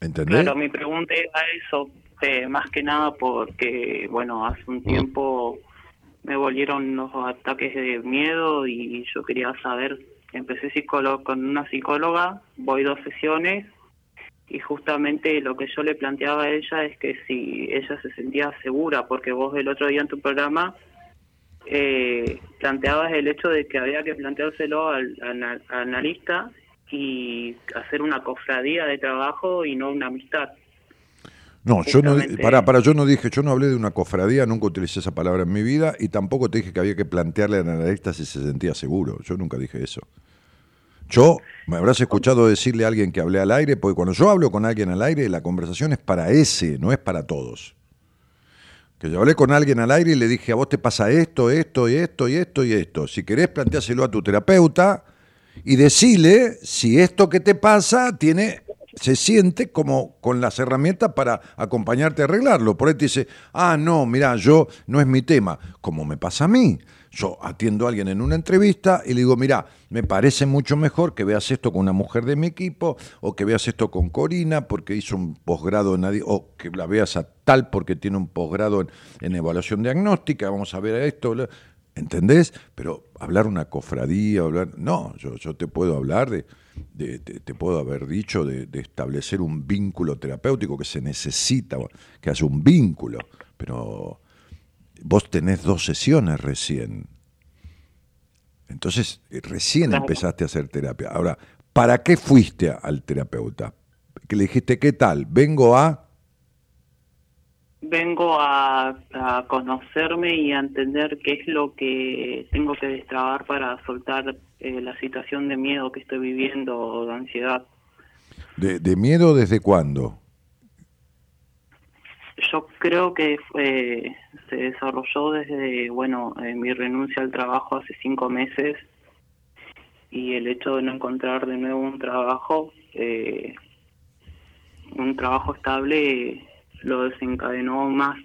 ¿Entendés? Claro, mi pregunta era eso, este, más que nada porque, bueno, hace un tiempo me volvieron unos ataques de miedo y yo quería saber, empecé con una psicóloga, voy dos sesiones y justamente lo que yo le planteaba a ella es que si ella se sentía segura, porque vos el otro día en tu programa eh, planteabas el hecho de que había que planteárselo al analista y hacer una cofradía de trabajo y no una amistad. No, yo no, para, para, yo no dije, yo no hablé de una cofradía, nunca utilicé esa palabra en mi vida y tampoco te dije que había que plantearle al analista si se sentía seguro. Yo nunca dije eso. Yo, me habrás escuchado decirle a alguien que hablé al aire, porque cuando yo hablo con alguien al aire, la conversación es para ese, no es para todos. Que yo hablé con alguien al aire y le dije, a vos te pasa esto, esto y esto y esto y esto. Si querés, planteáselo a tu terapeuta y decile si esto que te pasa tiene se siente como con las herramientas para acompañarte a arreglarlo. Por ahí te dice, ah, no, mira, yo no es mi tema, como me pasa a mí. Yo atiendo a alguien en una entrevista y le digo, mira, me parece mucho mejor que veas esto con una mujer de mi equipo, o que veas esto con Corina porque hizo un posgrado en o que la veas a tal porque tiene un posgrado en, en evaluación diagnóstica, vamos a ver esto. ¿Entendés? Pero hablar una cofradía, hablar. No, yo, yo te puedo hablar de. De- te- te puedo haber dicho de, de establecer un vínculo terapéutico que se necesita, que haya un vínculo. Pero vos tenés dos sesiones recién. Entonces, eh, recién Claro. empezaste a hacer terapia. Ahora, ¿para qué fuiste al terapeuta? Que le dijiste, ¿qué tal? Vengo a... Vengo a, a conocerme y a entender qué es lo que tengo que destrabar para soltar eh, la situación de miedo que estoy viviendo o de ansiedad. ¿De, de miedo desde cuándo? Yo creo que fue- se desarrolló desde, bueno, eh, mi renuncia al trabajo hace cinco meses y el hecho de no encontrar de nuevo un trabajo, eh, un trabajo estable, lo desencadenó más.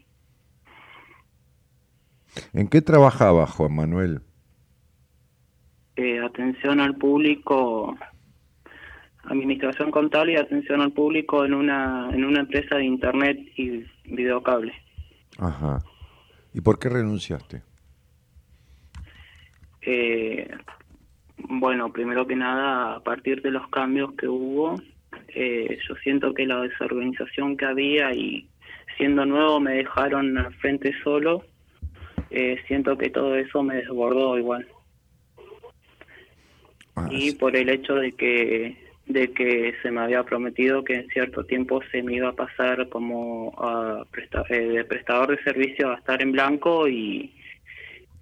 ¿En qué trabajaba Juan Manuel? Eh, atención al público, administración contable y atención al público en una, en una empresa de internet y videocable. Ajá. ¿Y por qué renunciaste? Eh, bueno, primero que nada, a partir de los cambios que hubo, eh, yo siento que la desorganización que había y siendo nuevo me dejaron al frente solo, eh, siento que todo eso me desbordó igual. Ah, Y sí. por el hecho de que de que se me había prometido que en cierto tiempo se me iba a pasar como a presta- eh, de prestador de servicio a estar en blanco y,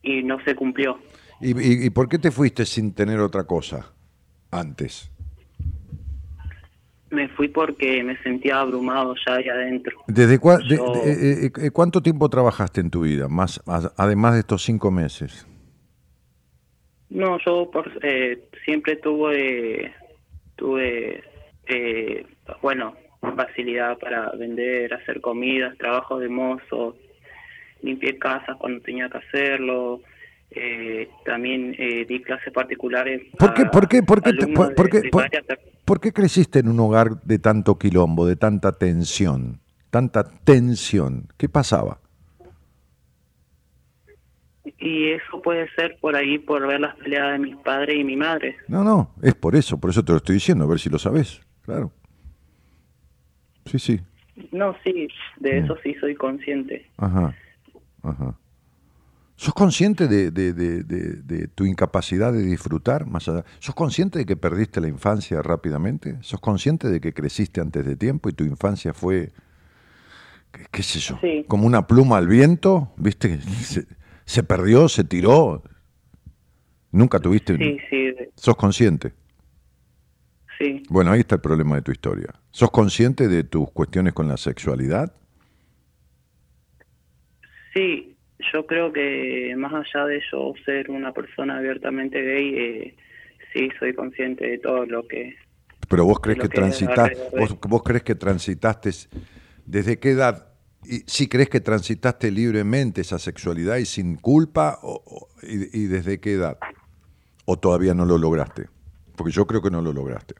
y no se cumplió. ¿Y, y, y por qué te fuiste sin tener otra cosa antes? Me fui porque me sentía abrumado ya ahí adentro. ¿Desde cua- Yo- de- eh, eh, cuánto tiempo trabajaste en tu vida, más además de estos cinco meses? No, yo por, eh, siempre tuve, tuve eh, bueno, facilidad para vender, hacer comidas, trabajo de mozo, limpié casas cuando tenía que hacerlo. eh, también eh, di clases particulares. ¿Por qué, por qué, por qué, por, por de qué, por- primaria, por qué creciste en un hogar de tanto quilombo, de tanta tensión? Tanta tensión. ¿Qué pasaba? Y eso puede ser por ahí, por ver las peleas de mis padres y mi madre. No, no, es por eso, por eso te lo estoy diciendo, a ver si lo sabes. Claro. Sí, sí. No, sí, de eso sí soy consciente. Ajá, ajá. ¿Sos consciente de, de- de- de- de tu incapacidad de disfrutar más allá? ¿Sos consciente de que perdiste la infancia rápidamente? ¿Sos consciente de que creciste antes de tiempo y tu infancia fue, qué, qué sé yo, Sí. como una pluma al viento? ¿Viste? Se, perdió, se tiró. Nunca tuviste... Sí, sí, ¿Sos consciente? sí. Bueno, ahí está el problema de tu historia. ¿Sos consciente de tus cuestiones con la sexualidad? Sí, yo creo que más allá de yo ser una persona abiertamente gay, eh, sí soy consciente de todo lo que... Pero vos crees que que transitaste, vos crees que transitaste, desde qué edad, y si crees que transitaste libremente esa sexualidad y sin culpa, o, o- y, y desde qué edad? ¿O todavía no lo lograste? Porque yo creo que no lo lograste.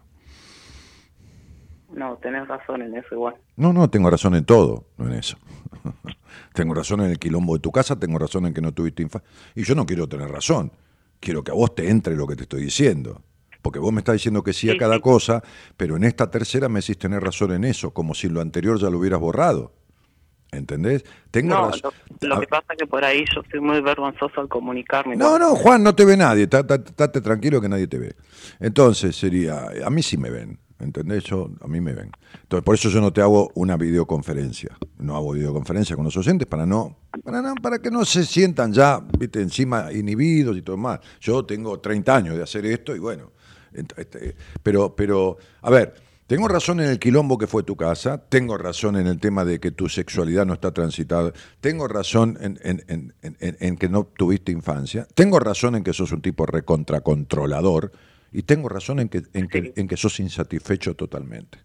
No, tenés razón en eso igual. No, no, tengo razón en todo, no en eso. tengo razón en el quilombo de tu casa, tengo razón en que no tuviste infancia. Y yo no quiero tener razón. Quiero que a vos te entre lo que te estoy diciendo. Porque vos me estás diciendo que sí a cada cosa, pero en esta tercera me decís tener razón en eso, como si lo anterior ya lo hubieras borrado. ¿Entendés? Tengo No, razón. lo, que pasa es que por ahí yo soy muy vergonzoso al comunicarme. no, no, Juan, no te ve nadie. Estate tranquilo que nadie te ve. Entonces sería, a mí sí me ven. ¿Entendés? Yo, a mí me ven. Entonces, por eso yo no te hago una videoconferencia. No hago videoconferencia con los oyentes para no, para no, para que no se sientan ya, viste, encima inhibidos y todo más. Yo tengo 30 años de hacer esto y bueno. este, pero, pero, a ver, tengo razón en el quilombo que fue tu casa, tengo razón en el tema de que tu sexualidad no está transitada, tengo razón en, en- en- en- en- en que no tuviste infancia, tengo razón en que sos un tipo recontracontrolador y tengo razón en que, en que, Sí. en que sos insatisfecho totalmente.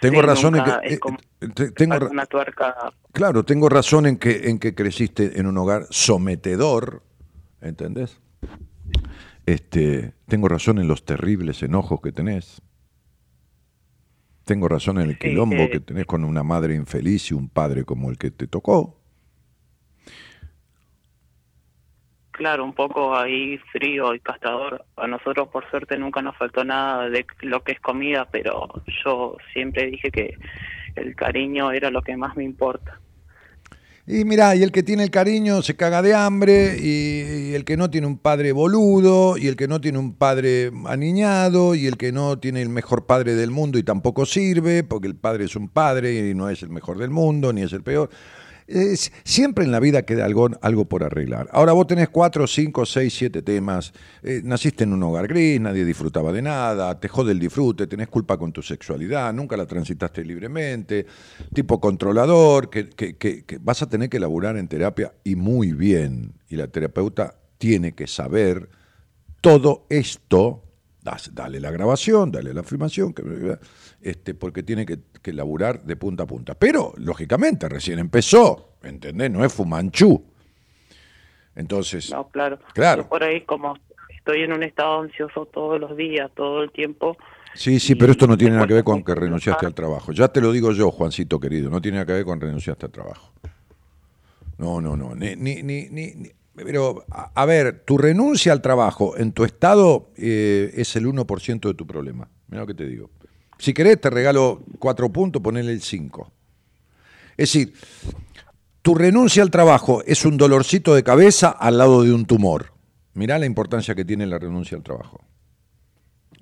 Tengo Sí, razón en que... es eh, como- te- tengo una tuerca. Claro, tengo razón en que, en que creciste en un hogar sometedor, ¿entendés? Este, tengo razón en los terribles enojos que tenés. Tengo razón en el quilombo eh. que tenés con una madre infeliz y un padre como el que te tocó. claro, un poco ahí frío y castador. A nosotros, por suerte, nunca nos faltó nada de lo que es comida, pero yo siempre dije que el cariño era lo que más me importa. Y mira, y el que tiene el cariño se caga de hambre, y, y, el que no tiene un padre boludo, y el que no tiene un padre aniñado, y el que no tiene el mejor padre del mundo y tampoco sirve, porque el padre es un padre y no es el mejor del mundo, ni es el peor siempre en la vida queda algo, algo por arreglar. Ahora vos tenés cuatro, cinco, seis, siete temas. Eh, naciste en un hogar gris, nadie disfrutaba de nada, te jode el disfrute, tenés culpa con tu sexualidad, nunca la transitaste libremente, tipo controlador, que, que vas a tener que laburar en terapia y muy bien. Y la terapeuta tiene que saber todo esto dale la grabación, dale la filmación, este, porque tiene que, que, laburar de punta a punta. Pero, lógicamente, recién empezó, ¿entendés? No es Fumanchú. Entonces. No, claro. Claro. por ahí, como estoy en un estado ansioso todos los días, todo el tiempo. Sí, sí, pero esto no tiene nada que ver con que renunciaste al trabajo. Ya te lo digo yo, Juancito querido, no tiene nada que ver con renunciaste al trabajo. No, no, no. Ni, ni, ni, ni pero, a, ver, tu renuncia al trabajo en tu estado eh, es el 1% de tu problema. Mira lo que te digo. Si querés, te regalo cuatro puntos, ponele el 5. Es decir, tu renuncia al trabajo es un dolorcito de cabeza al lado de un tumor. Mirá la importancia que tiene la renuncia al trabajo.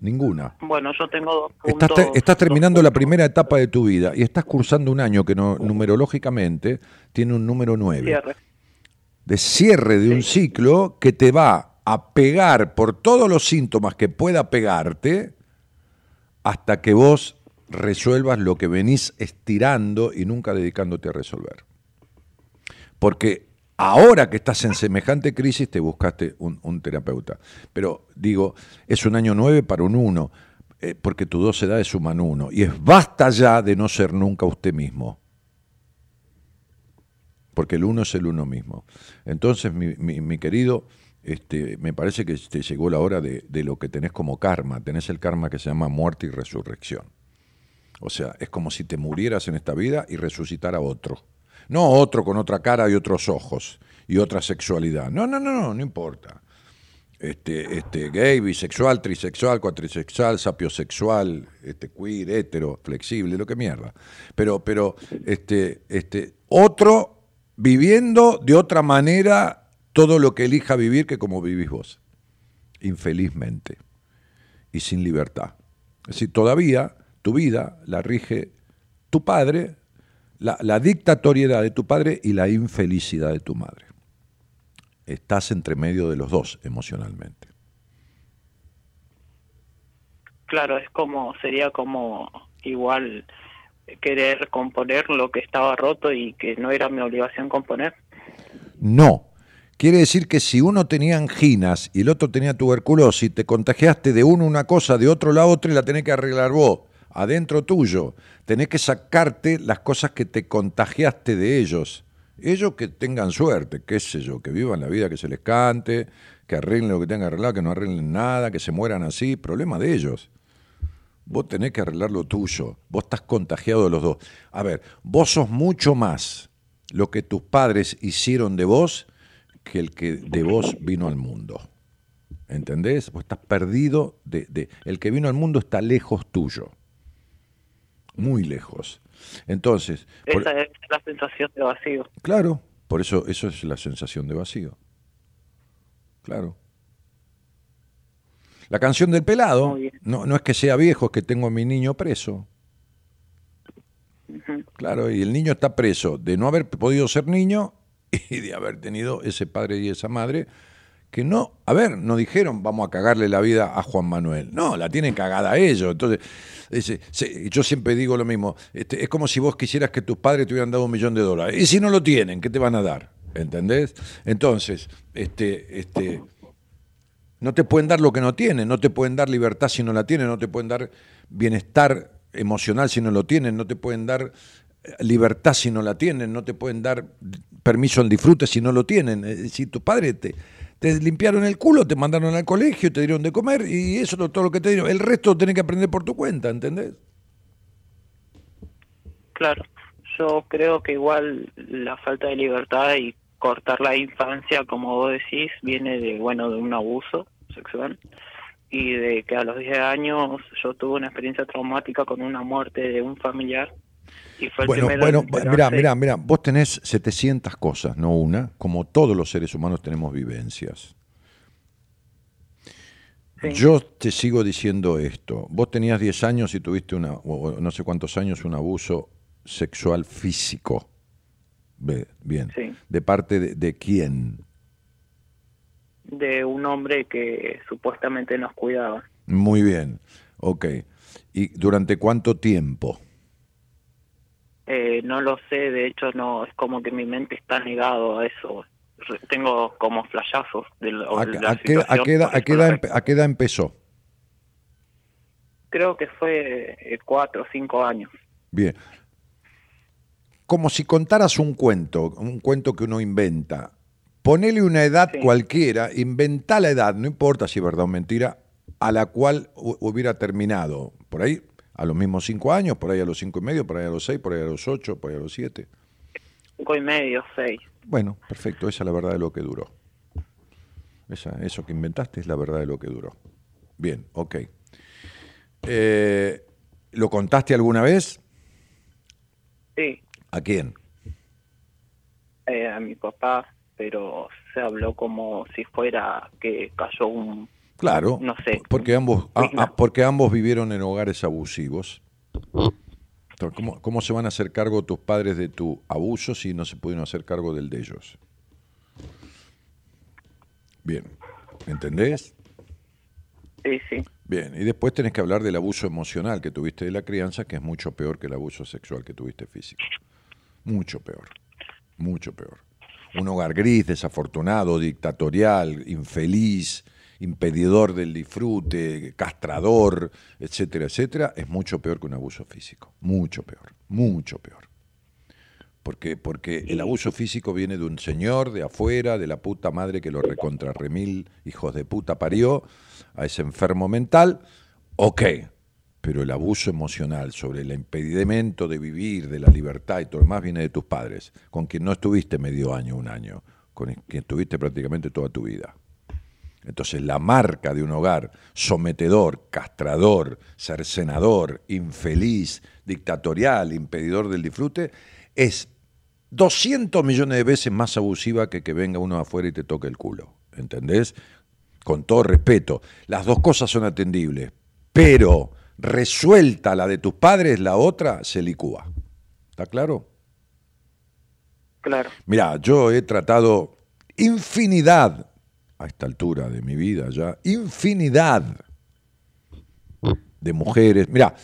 Ninguna. Bueno, yo tengo dos puntos, Estás, terminando la primera etapa de tu vida y estás cursando un año que no, numerológicamente tiene un número 9. Cierre de cierre de un ciclo que te va a pegar por todos los síntomas que pueda pegarte hasta que vos resuelvas lo que venís estirando y nunca dedicándote a resolver. Porque ahora que estás en semejante crisis te buscaste un, terapeuta. Pero digo, es un año nueve para un uno, eh, porque tu dos edades suman uno. Y es basta ya de no ser nunca usted mismo porque el uno es el uno mismo. Entonces, mi, querido, este, me parece que llegó la hora de, de, lo que tenés como karma. Tenés el karma que se llama muerte y resurrección. O sea, es como si te murieras en esta vida y resucitara otro. No otro con otra cara y otros ojos y otra sexualidad. No, no, no, no, no importa. Este, este, gay, bisexual, trisexual, cuatrisexual, sapiosexual, este, queer, hetero, flexible, lo que mierda. Pero, pero, este, este, otro viviendo de otra manera todo lo que elija vivir que como vivís vos, infelizmente, y sin libertad. Es decir, todavía tu vida la rige tu padre, la, la dictatoriedad de tu padre y la infelicidad de tu madre. Estás entre medio de los dos emocionalmente. Claro, es como, sería como igual querer componer lo que estaba roto y que no era mi obligación componer? No. Quiere decir que si uno tenía anginas y el otro tenía tuberculosis, te contagiaste de uno una cosa, de otro la otra y la tenés que arreglar vos, adentro tuyo. Tenés que sacarte las cosas que te contagiaste de ellos. Ellos que tengan suerte, qué sé yo, que vivan la vida que se les cante, que arreglen lo que tengan que arreglar, que no arreglen nada, que se mueran así, problema de ellos. Vos tenés que arreglar lo tuyo. Vos estás contagiado de los dos. A ver, vos sos mucho más lo que tus padres hicieron de vos que el que de vos vino al mundo. ¿Entendés? Vos estás perdido de, El que vino al mundo está lejos tuyo. Muy lejos. Entonces... Esa es la sensación de vacío. Claro, por eso eso es la sensación de vacío. Claro. La canción del pelado, no, no es que sea viejo, es que tengo a mi niño preso. Claro, y el niño está preso de no haber podido ser niño y de haber tenido ese padre y esa madre que no, a ver, no dijeron vamos a cagarle la vida a Juan Manuel. No, la tienen cagada ellos. Entonces, yo siempre digo lo mismo. Este, es como si vos quisieras que tus padres te hubieran dado un millón de dólares. Y si no lo tienen, ¿qué te van a dar? ¿Entendés? Entonces, este, este, no te pueden dar lo que no tienen, no te pueden dar libertad si no la tienen, no te pueden dar bienestar emocional si no lo tienen, no te pueden dar eh, libertad si no la tienen, no te pueden dar permiso al disfrute si no lo tienen. Si tu padre te, te limpiaron el culo, te mandaron al colegio, te dieron de comer y eso es todo lo que te dieron. El resto lo tenés que aprender por tu cuenta, ¿entendés? Claro, yo creo que igual la falta de libertad y cortar la infancia, como vos decís, viene de, bueno, de un abuso sexual y de que a los 10 años yo tuve una experiencia traumática con una muerte de un familiar. Y fue el Bueno, primero bueno, en mira, mira, mira, vos tenés 700 cosas, no una, como todos los seres humanos tenemos vivencias. Sí. Yo te sigo diciendo esto. Vos tenías 10 años y tuviste una, o- no sé cuántos años, un abuso sexual físico. Bien. Sí. ¿De parte de, de quién? De un hombre que supuestamente nos cuidaba. Muy bien. Ok. ¿Y durante cuánto tiempo? Eh, no lo sé, de hecho no es como que mi mente está negado a eso. Tengo como flashazos de, la- ¿A, de a la qué, a situación, qué edad a qué edad empezó? Creo que fue eh, cuatro o cinco años. Bien. Como si contaras un cuento, un cuento que uno inventa. Ponele una edad Sí. cualquiera, inventá la edad, no importa si es verdad o mentira, a la cual hu- hubiera terminado. Por ahí a los mismos cinco años, por ahí a los cinco y medio, por ahí a los seis, por ahí a los ocho, por ahí a los siete. Cinco y medio, seis. Bueno, perfecto, esa es la verdad de lo que duró. Esa, eso que inventaste es la verdad de lo que duró. Bien, ok. Eh, ¿Lo contaste alguna vez? Sí, ¿A quién? eh, a mi papá, pero se habló como si fuera que cayó un... Claro, No sé. porque ambos, a- Digna. a- porque ambos vivieron en hogares abusivos. Entonces, ¿cómo, ¿Cómo se van a hacer cargo tus padres de tu abuso si no se pudieron hacer cargo del de ellos? Bien, ¿entendés? Sí, sí, Bien, y después tenés que hablar del abuso emocional que tuviste de la crianza, que es mucho peor que el abuso sexual que tuviste físico. Mucho peor, mucho peor. Un hogar gris, desafortunado, dictatorial, infeliz, impedidor del disfrute, castrador, etcétera, etcétera, es mucho peor que un abuso físico. Mucho peor, mucho peor. Porque, porque el abuso físico viene de un señor de afuera, de la puta madre que lo recontra remil, hijos de puta parió, a ese enfermo mental, ok. Pero el abuso emocional sobre el impedimento de vivir, de la libertad y todo lo demás viene de tus padres, con quien no estuviste medio año, un año, con quien estuviste prácticamente toda tu vida. Entonces la marca de un hogar sometedor, castrador, cercenador, infeliz, dictatorial, impedidor del disfrute, es 200 millones de veces más abusiva que que venga uno afuera y te toque el culo. ¿Entendés? Con todo respeto. Las dos cosas son atendibles, pero resuelta la de tus padres, la otra se licúa. ¿Está claro? claro. Mira, yo he tratado infinidad, a esta altura de mi vida ya, infinidad de mujeres. Mira,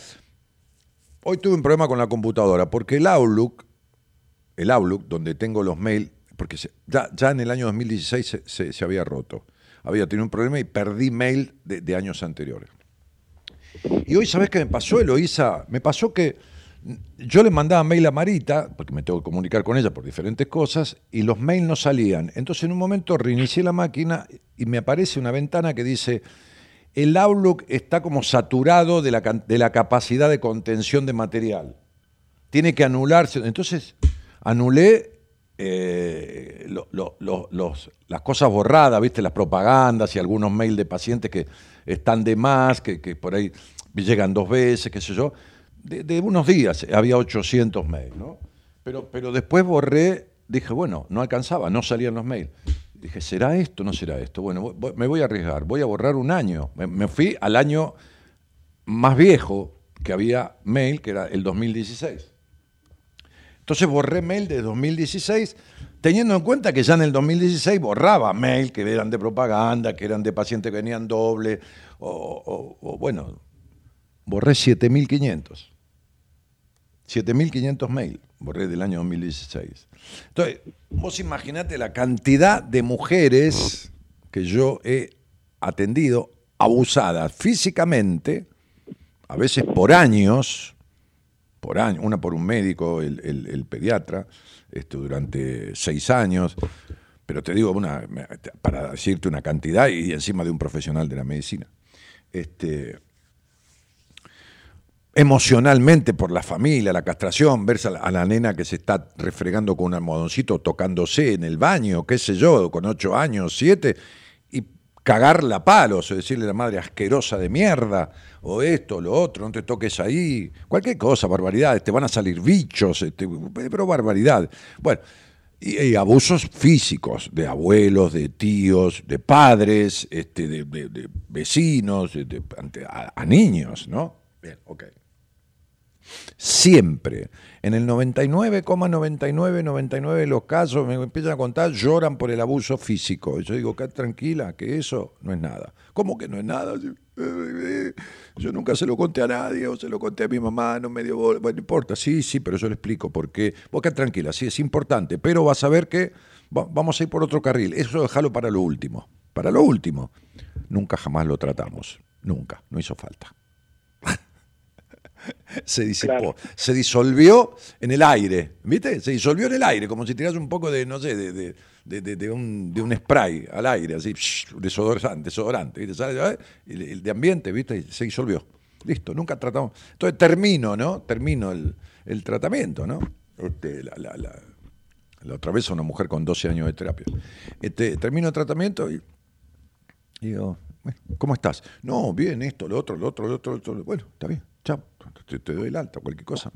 hoy tuve un problema con la computadora porque el Outlook, el Outlook, donde tengo los mails, porque se- ya, ya en el año 2016 se, se- se había roto. Había tenido un problema y perdí mail de, de años anteriores. Y hoy, ¿sabes qué me pasó, Eloísa? Me pasó que yo le mandaba mail a Marita, porque me tengo que comunicar con ella por diferentes cosas, y los mails no salían. Entonces, en un momento reinicié la máquina y me aparece una ventana que dice: el Outlook está como saturado de la, de la capacidad de contención de material. Tiene que anularse. Entonces, anulé eh, las cosas borradas, ¿viste? Las propagandas y algunos mails de pacientes que están de más, que, por ahí llegan dos veces, qué sé yo. De, unos días había 800 mails, ¿no? Pero, pero después borré, dije, bueno, no alcanzaba, no salían los mails. Dije, ¿será esto? ¿No será esto? Bueno, me voy a arriesgar, voy a borrar un año. Me, me fui al año más viejo que había mail, que era el 2016. Entonces borré mail de 2016, teniendo en cuenta que ya en el 2016 borraba mail que eran de propaganda, que eran de pacientes que venían doble, o, bueno, borré 7500. 7500 mail, borré del año 2016. Entonces, vos imaginate la cantidad de mujeres que yo he atendido abusadas físicamente, a veces por años, por año, una por un médico, el, el- el pediatra, este, durante seis años, pero te digo una, para decirte una cantidad y encima de un profesional de la medicina. Este, emocionalmente por la familia, la castración, ver a la, nena que se está refregando con un almohadoncito, tocándose en el baño, qué sé yo, con ocho años, siete, cagarla a palos, o decirle a la madre asquerosa de mierda, o esto, lo otro, no te toques ahí, cualquier cosa, barbaridades, te van a salir bichos, este, pero barbaridad. Bueno, y, abusos físicos de abuelos, de tíos, de padres, este, de, vecinos, a, a niños, ¿no? Bien, ok. Siempre. En el 99,99, 99 de los casos, me empiezan a contar, lloran por el abuso físico. Y yo digo, tranquila, que eso no es nada. ¿Cómo que no es nada? Yo nunca se lo conté a nadie, o se lo conté a mi mamá, no me dio Bueno, no importa, sí, sí, pero yo le explico por qué. Vos quedate tranquila, sí, es importante, pero vas a ver que vamos a ir por otro carril. Eso déjalo para lo último. Para lo último. Nunca jamás lo tratamos. Nunca. No hizo falta se disipó, se disolvió en el aire, ¿viste? Se disolvió en el aire, como si tiras un poco de, no sé, de, de, un, de un, spray al aire, así, desodorante, desodorante, ¿viste? ¿Sale? El, de ambiente, ¿viste? se disolvió. Listo, nunca tratamos. Entonces termino, ¿no? Termino el, el tratamiento, ¿no? Este, la, la, la, la, otra vez una mujer con 12 años de terapia. Este, termino el tratamiento y digo, ¿cómo estás? No, bien, esto, lo otro, lo otro, lo otro, lo otro. Bueno, está bien, chao te, doy el alta, cualquier cosa.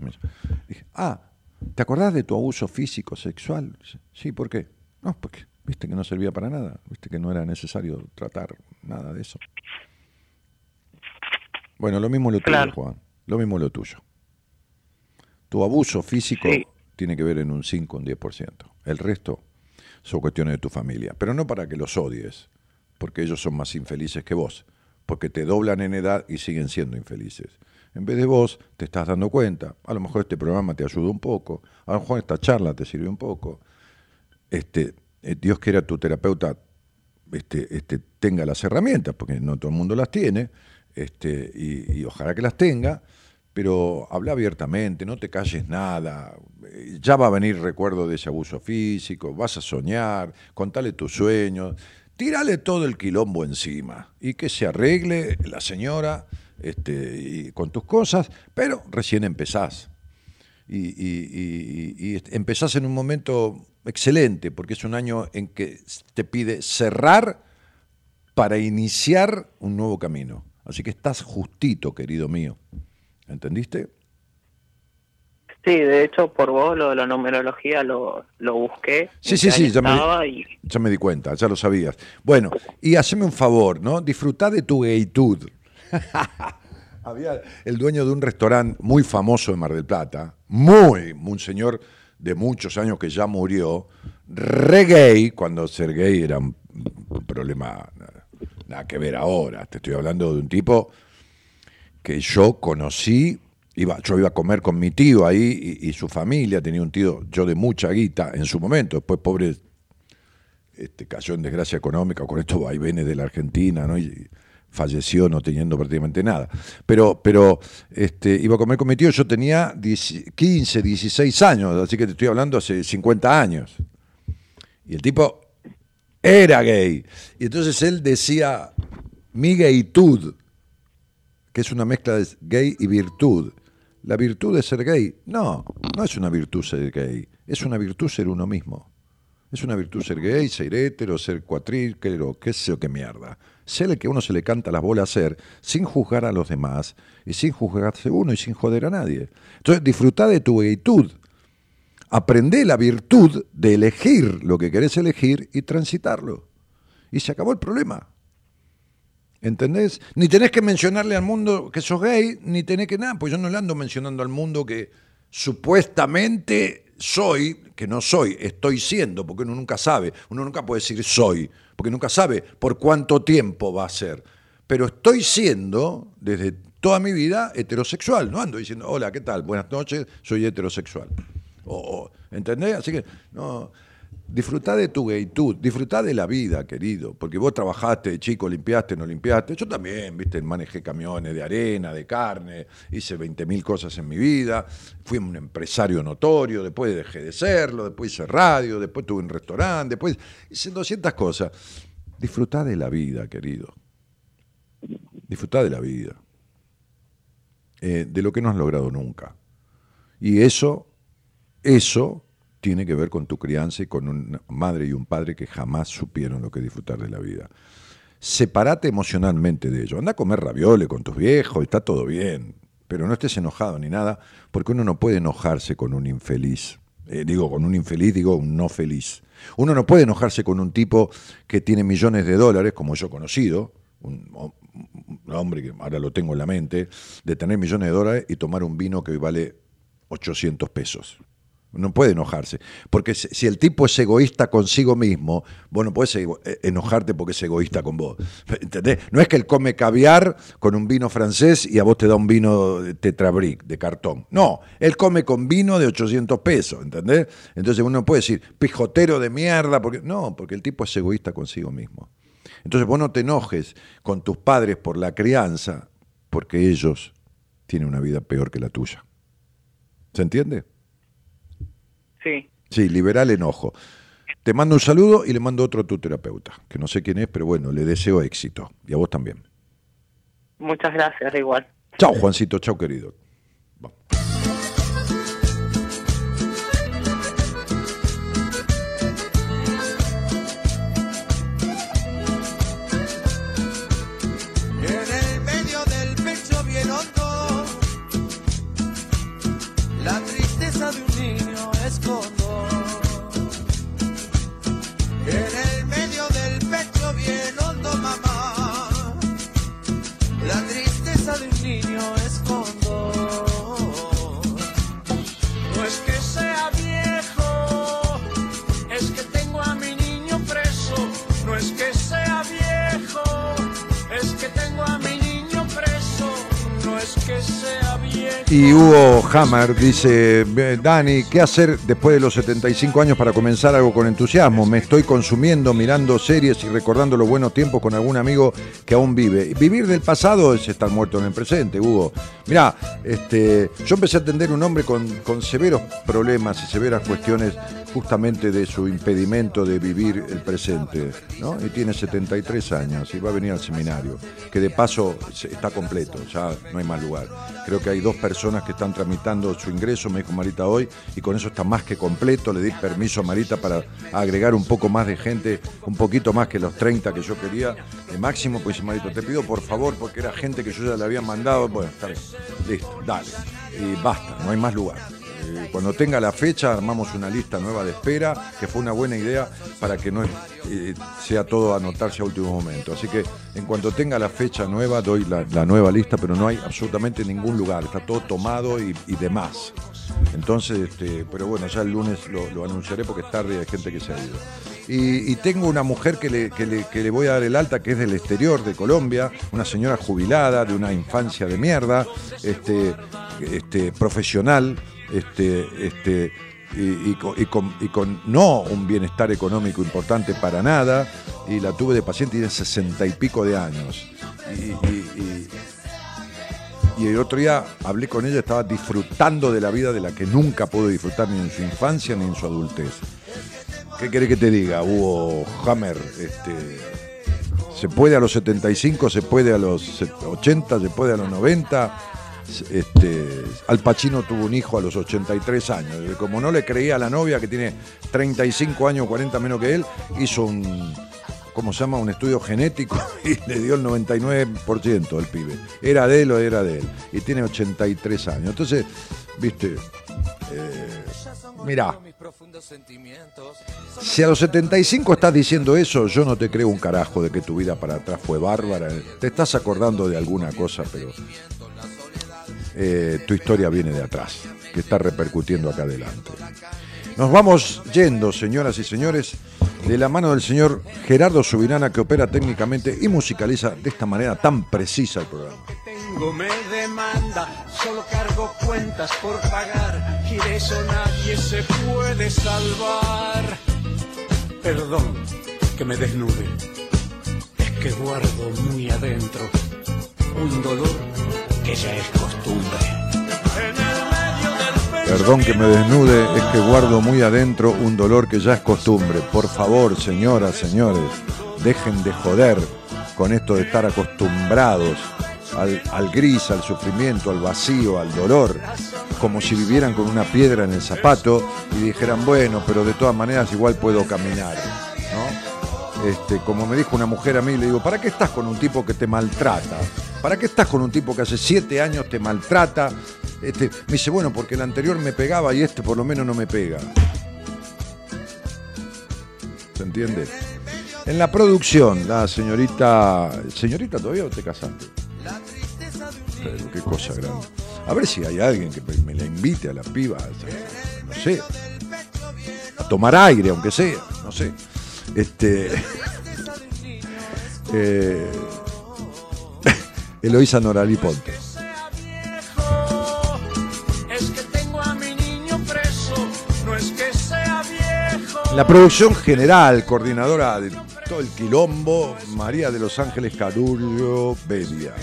Dije, ah, ¿te acordás de tu abuso físico, sexual? Sí, ¿por qué? No, porque viste que no servía para nada, viste que no era necesario tratar nada de eso. Bueno, lo mismo lo tuyo, Juan, lo mismo lo tuyo. Tu abuso físico tiene que ver en un 5, un 10%. El resto son cuestiones de tu familia, pero no para que los odies, porque ellos son más infelices que vos, porque te doblan en edad y siguen siendo infelices. En vez de vos, te estás dando cuenta. A lo mejor este programa te ayuda un poco. A lo mejor esta charla te sirve un poco. Este, eh, Dios quiera tu terapeuta este, este, tenga las herramientas, porque no todo el mundo las tiene, este, y, ojalá que las tenga, pero habla abiertamente, no te calles nada, ya va a venir recuerdo de ese abuso físico, vas a soñar, contale tus sueños, tírale todo el quilombo encima y que se arregle la señora este, y con tus cosas, pero recién empezás. Y, empezás en un momento excelente, porque es un año en que te pide cerrar para iniciar un nuevo camino. Así que estás justito, querido mío. ¿Entendiste? Sí, de hecho, por vos lo de la numerología lo, lo busqué. Sí, sí, sí, ya me, ya me, di cuenta, ya lo sabías. Bueno, y haceme un favor, ¿no? Disfrutá de tu gaytud. Había el dueño de un restaurante muy famoso de Mar del Plata, muy, un señor de muchos años que ya murió, re gay, cuando ser gay era un, problema nada, que ver ahora. Te estoy hablando de un tipo que yo conocí, iba, yo iba a comer con mi tío ahí y, su familia, tenía un tío, yo de mucha guita en su momento, después pobre este, cayó en desgracia económica con estos vaivenes de la Argentina, ¿no? Falleció no teniendo prácticamente nada. Pero, pero este, iba a comer con mi tío, yo tenía 15, 16 años, así que te estoy hablando hace 50 años. Y el tipo era gay. Y entonces él decía, mi gaytud, que es una mezcla de gay y virtud. La virtud de ser gay, no, no es una virtud ser gay, es una virtud ser uno mismo. Es una virtud ser gay, ser hétero, ser cuatríquero, qué sé yo, qué mierda. Ser el que uno se le canta las bolas ser, sin juzgar a los demás, y sin juzgarse uno y sin joder a nadie. Entonces, disfruta de tu gaytud. Aprende la virtud de elegir lo que querés elegir y transitarlo. Y se acabó el problema. ¿Entendés? Ni tenés que mencionarle al mundo que sos gay, ni tenés que nada, pues yo no le ando mencionando al mundo que supuestamente soy, que no soy, estoy siendo, porque uno nunca sabe, uno nunca puede decir soy, porque nunca sabe por cuánto tiempo va a ser. Pero estoy siendo, desde toda mi vida, heterosexual, no ando diciendo, hola, ¿qué tal? Buenas noches, soy heterosexual. O, ¿Entendés? Así que, no, Disfrutá de tu gaytud, disfrutá de la vida, querido, porque vos trabajaste, chico, limpiaste, no limpiaste. Yo también, viste, manejé camiones de arena, de carne, hice 20.000 cosas en mi vida, fui un empresario notorio, después dejé de serlo, después hice radio, después tuve un restaurante, después hice 200 cosas. Disfrutá de la vida, querido. Disfrutá de la vida. eh, de lo que no has logrado nunca. Y eso, eso tiene que ver con tu crianza y con una madre y un padre que jamás supieron lo que disfrutar de la vida. Separate emocionalmente de ello. Anda a comer raviole con tus viejos, está todo bien. Pero no estés enojado ni nada, porque uno no puede enojarse con un infeliz. Eh, digo, con un infeliz, digo un no feliz. Uno no puede enojarse con un tipo que tiene millones de dólares, como yo conocido, un, un hombre que ahora lo tengo en la mente, de tener millones de dólares y tomar un vino que vale 800 pesos. No puede enojarse. Porque si el tipo es egoísta consigo mismo, vos no puedes eh, enojarte porque es egoísta con vos. ¿Entendés? No es que él come caviar con un vino francés y a vos te da un vino de tetrabric, de cartón. No, él come con vino de 800 pesos, ¿entendés? Entonces uno no puede decir, pijotero de mierda, porque no, porque el tipo es egoísta consigo mismo. Entonces vos no te enojes con tus padres por la crianza, porque ellos tienen una vida peor que la tuya. ¿Se entiende? Sí. Sí, liberal enojo. Te mando un saludo y le mando otro a tu terapeuta, que no sé quién es, pero bueno, le deseo éxito. Y a vos también. Muchas gracias, igual. Chao, Juancito, chao, querido. Y Hugo Hammer dice, Dani, ¿qué hacer después de los 75 años para comenzar algo con entusiasmo? Me estoy consumiendo, mirando series y recordando los buenos tiempos con algún amigo que aún vive. Vivir del pasado es estar muerto en el presente, Hugo. Mirá, este, yo empecé a atender un hombre con, con severos problemas y severas cuestiones justamente de su impedimento de vivir el presente, ¿no? Y tiene 73 años y va a venir al seminario, que de paso está completo, ya no hay más lugar. Creo que hay dos personas que están tramitando su ingreso, me dijo Marita hoy, y con eso está más que completo. Le di permiso a Marita para agregar un poco más de gente, un poquito más que los 30 que yo quería, de máximo, pues Marita, te pido por favor, porque era gente que yo ya le había mandado, bueno, está bien, listo, dale, y basta, no hay más lugar. Cuando tenga la fecha armamos una lista nueva de espera, que fue una buena idea para que no eh, sea todo anotarse a último momento. Así que en cuanto tenga la fecha nueva doy la, nueva lista, pero no hay absolutamente ningún lugar, está todo tomado y, demás. Entonces, este, pero bueno, ya el lunes lo, anunciaré porque es tarde y hay gente que se ha ido. Y, tengo una mujer que le, voy a dar el alta, que es del exterior de Colombia, una señora jubilada, de una infancia de mierda, este, este, profesional, este, este, y, con, no un bienestar económico importante para nada, y la tuve de paciente y de sesenta y pico de años. Y, el otro día hablé con ella, estaba disfrutando de la vida de la que nunca pudo disfrutar ni en su infancia ni en su adultez. ¿Qué querés que te diga, Hugo Hammer? Este, se puede a los 75, se puede a los 80, se puede a los 90 este, Al Pacino tuvo un hijo a los 83 años. Como no le creía a la novia, que tiene 35 años, 40 menos que él, hizo un, ¿cómo se llama? Un estudio genético y le dio el 99% al pibe. Era de él o era de él. Y tiene 83 años. Entonces, viste, eh, mirá, si a los 75 estás diciendo eso, yo no te creo un carajo de que tu vida para atrás fue bárbara. Te estás acordando de alguna cosa, pero eh, tu historia viene de atrás, que está repercutiendo acá adelante. Nos vamos yendo, señoras y señores, de la mano del señor Gerardo Subirana, que opera técnicamente y musicaliza de esta manera tan precisa el programa. Tengo me demanda, solo cargo cuentas por pagar y de eso nadie se puede salvar. Perdón que me desnude, es que guardo muy adentro un dolor que ya es costumbre. Perdón que me desnude, es que guardo muy adentro un dolor que ya es costumbre. Por favor, señoras, señores, dejen de joder con esto de estar acostumbrados al, al gris, al sufrimiento, al vacío, al dolor, como si vivieran con una piedra en el zapato y dijeran, bueno, pero de todas maneras igual puedo caminar, ¿no? Este, como me dijo una mujer a mí, le digo, ¿para qué estás con un tipo que te maltrata? ¿Para qué estás con un tipo que hace siete años te maltrata? Este, me dice, bueno, porque el anterior me pegaba y este por lo menos no me pega. ¿Se entiende? En la producción, la señorita. ¿Señorita todavía o te casaste? Pero qué cosa grande. A ver si hay alguien que me la invite a la piba. No sé. A tomar aire, aunque sea. No sé. Este. eh, que sea viejo. La producción general, coordinadora de todo el quilombo, María de los Ángeles Carullo Belia.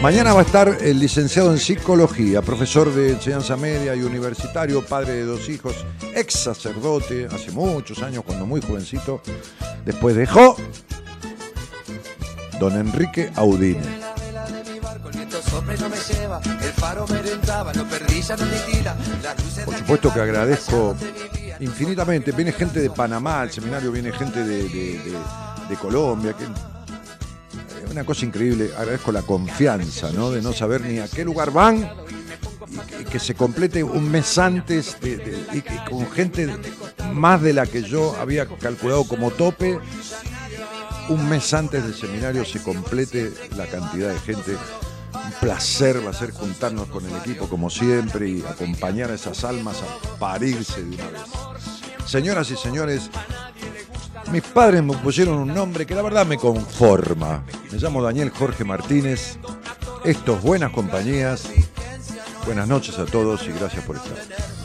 Mañana va a estar el licenciado en psicología, profesor de enseñanza media y universitario, padre de dos hijos, ex sacerdote, hace muchos años, cuando muy jovencito. Después dejó don Enrique Audine. y Por supuesto que agradezco infinitamente. Viene gente de Panamá al seminario, viene gente de, de- de- de Colombia. Que, una cosa increíble. Agradezco la confianza, ¿no? De no saber ni a qué lugar van y que, se complete un mes antes de- de- y que con gente más de la que yo había calculado como tope. Un mes antes del seminario se complete la cantidad de gente. Un placer va a ser juntarnos con el equipo como siempre y acompañar a esas almas a parirse de una vez. Señoras y señores, mis padres me pusieron un nombre que la verdad me conforma. Me llamo Daniel Jorge Martínez. Esto es Buenas Compañías. Buenas noches a todos y gracias por estar.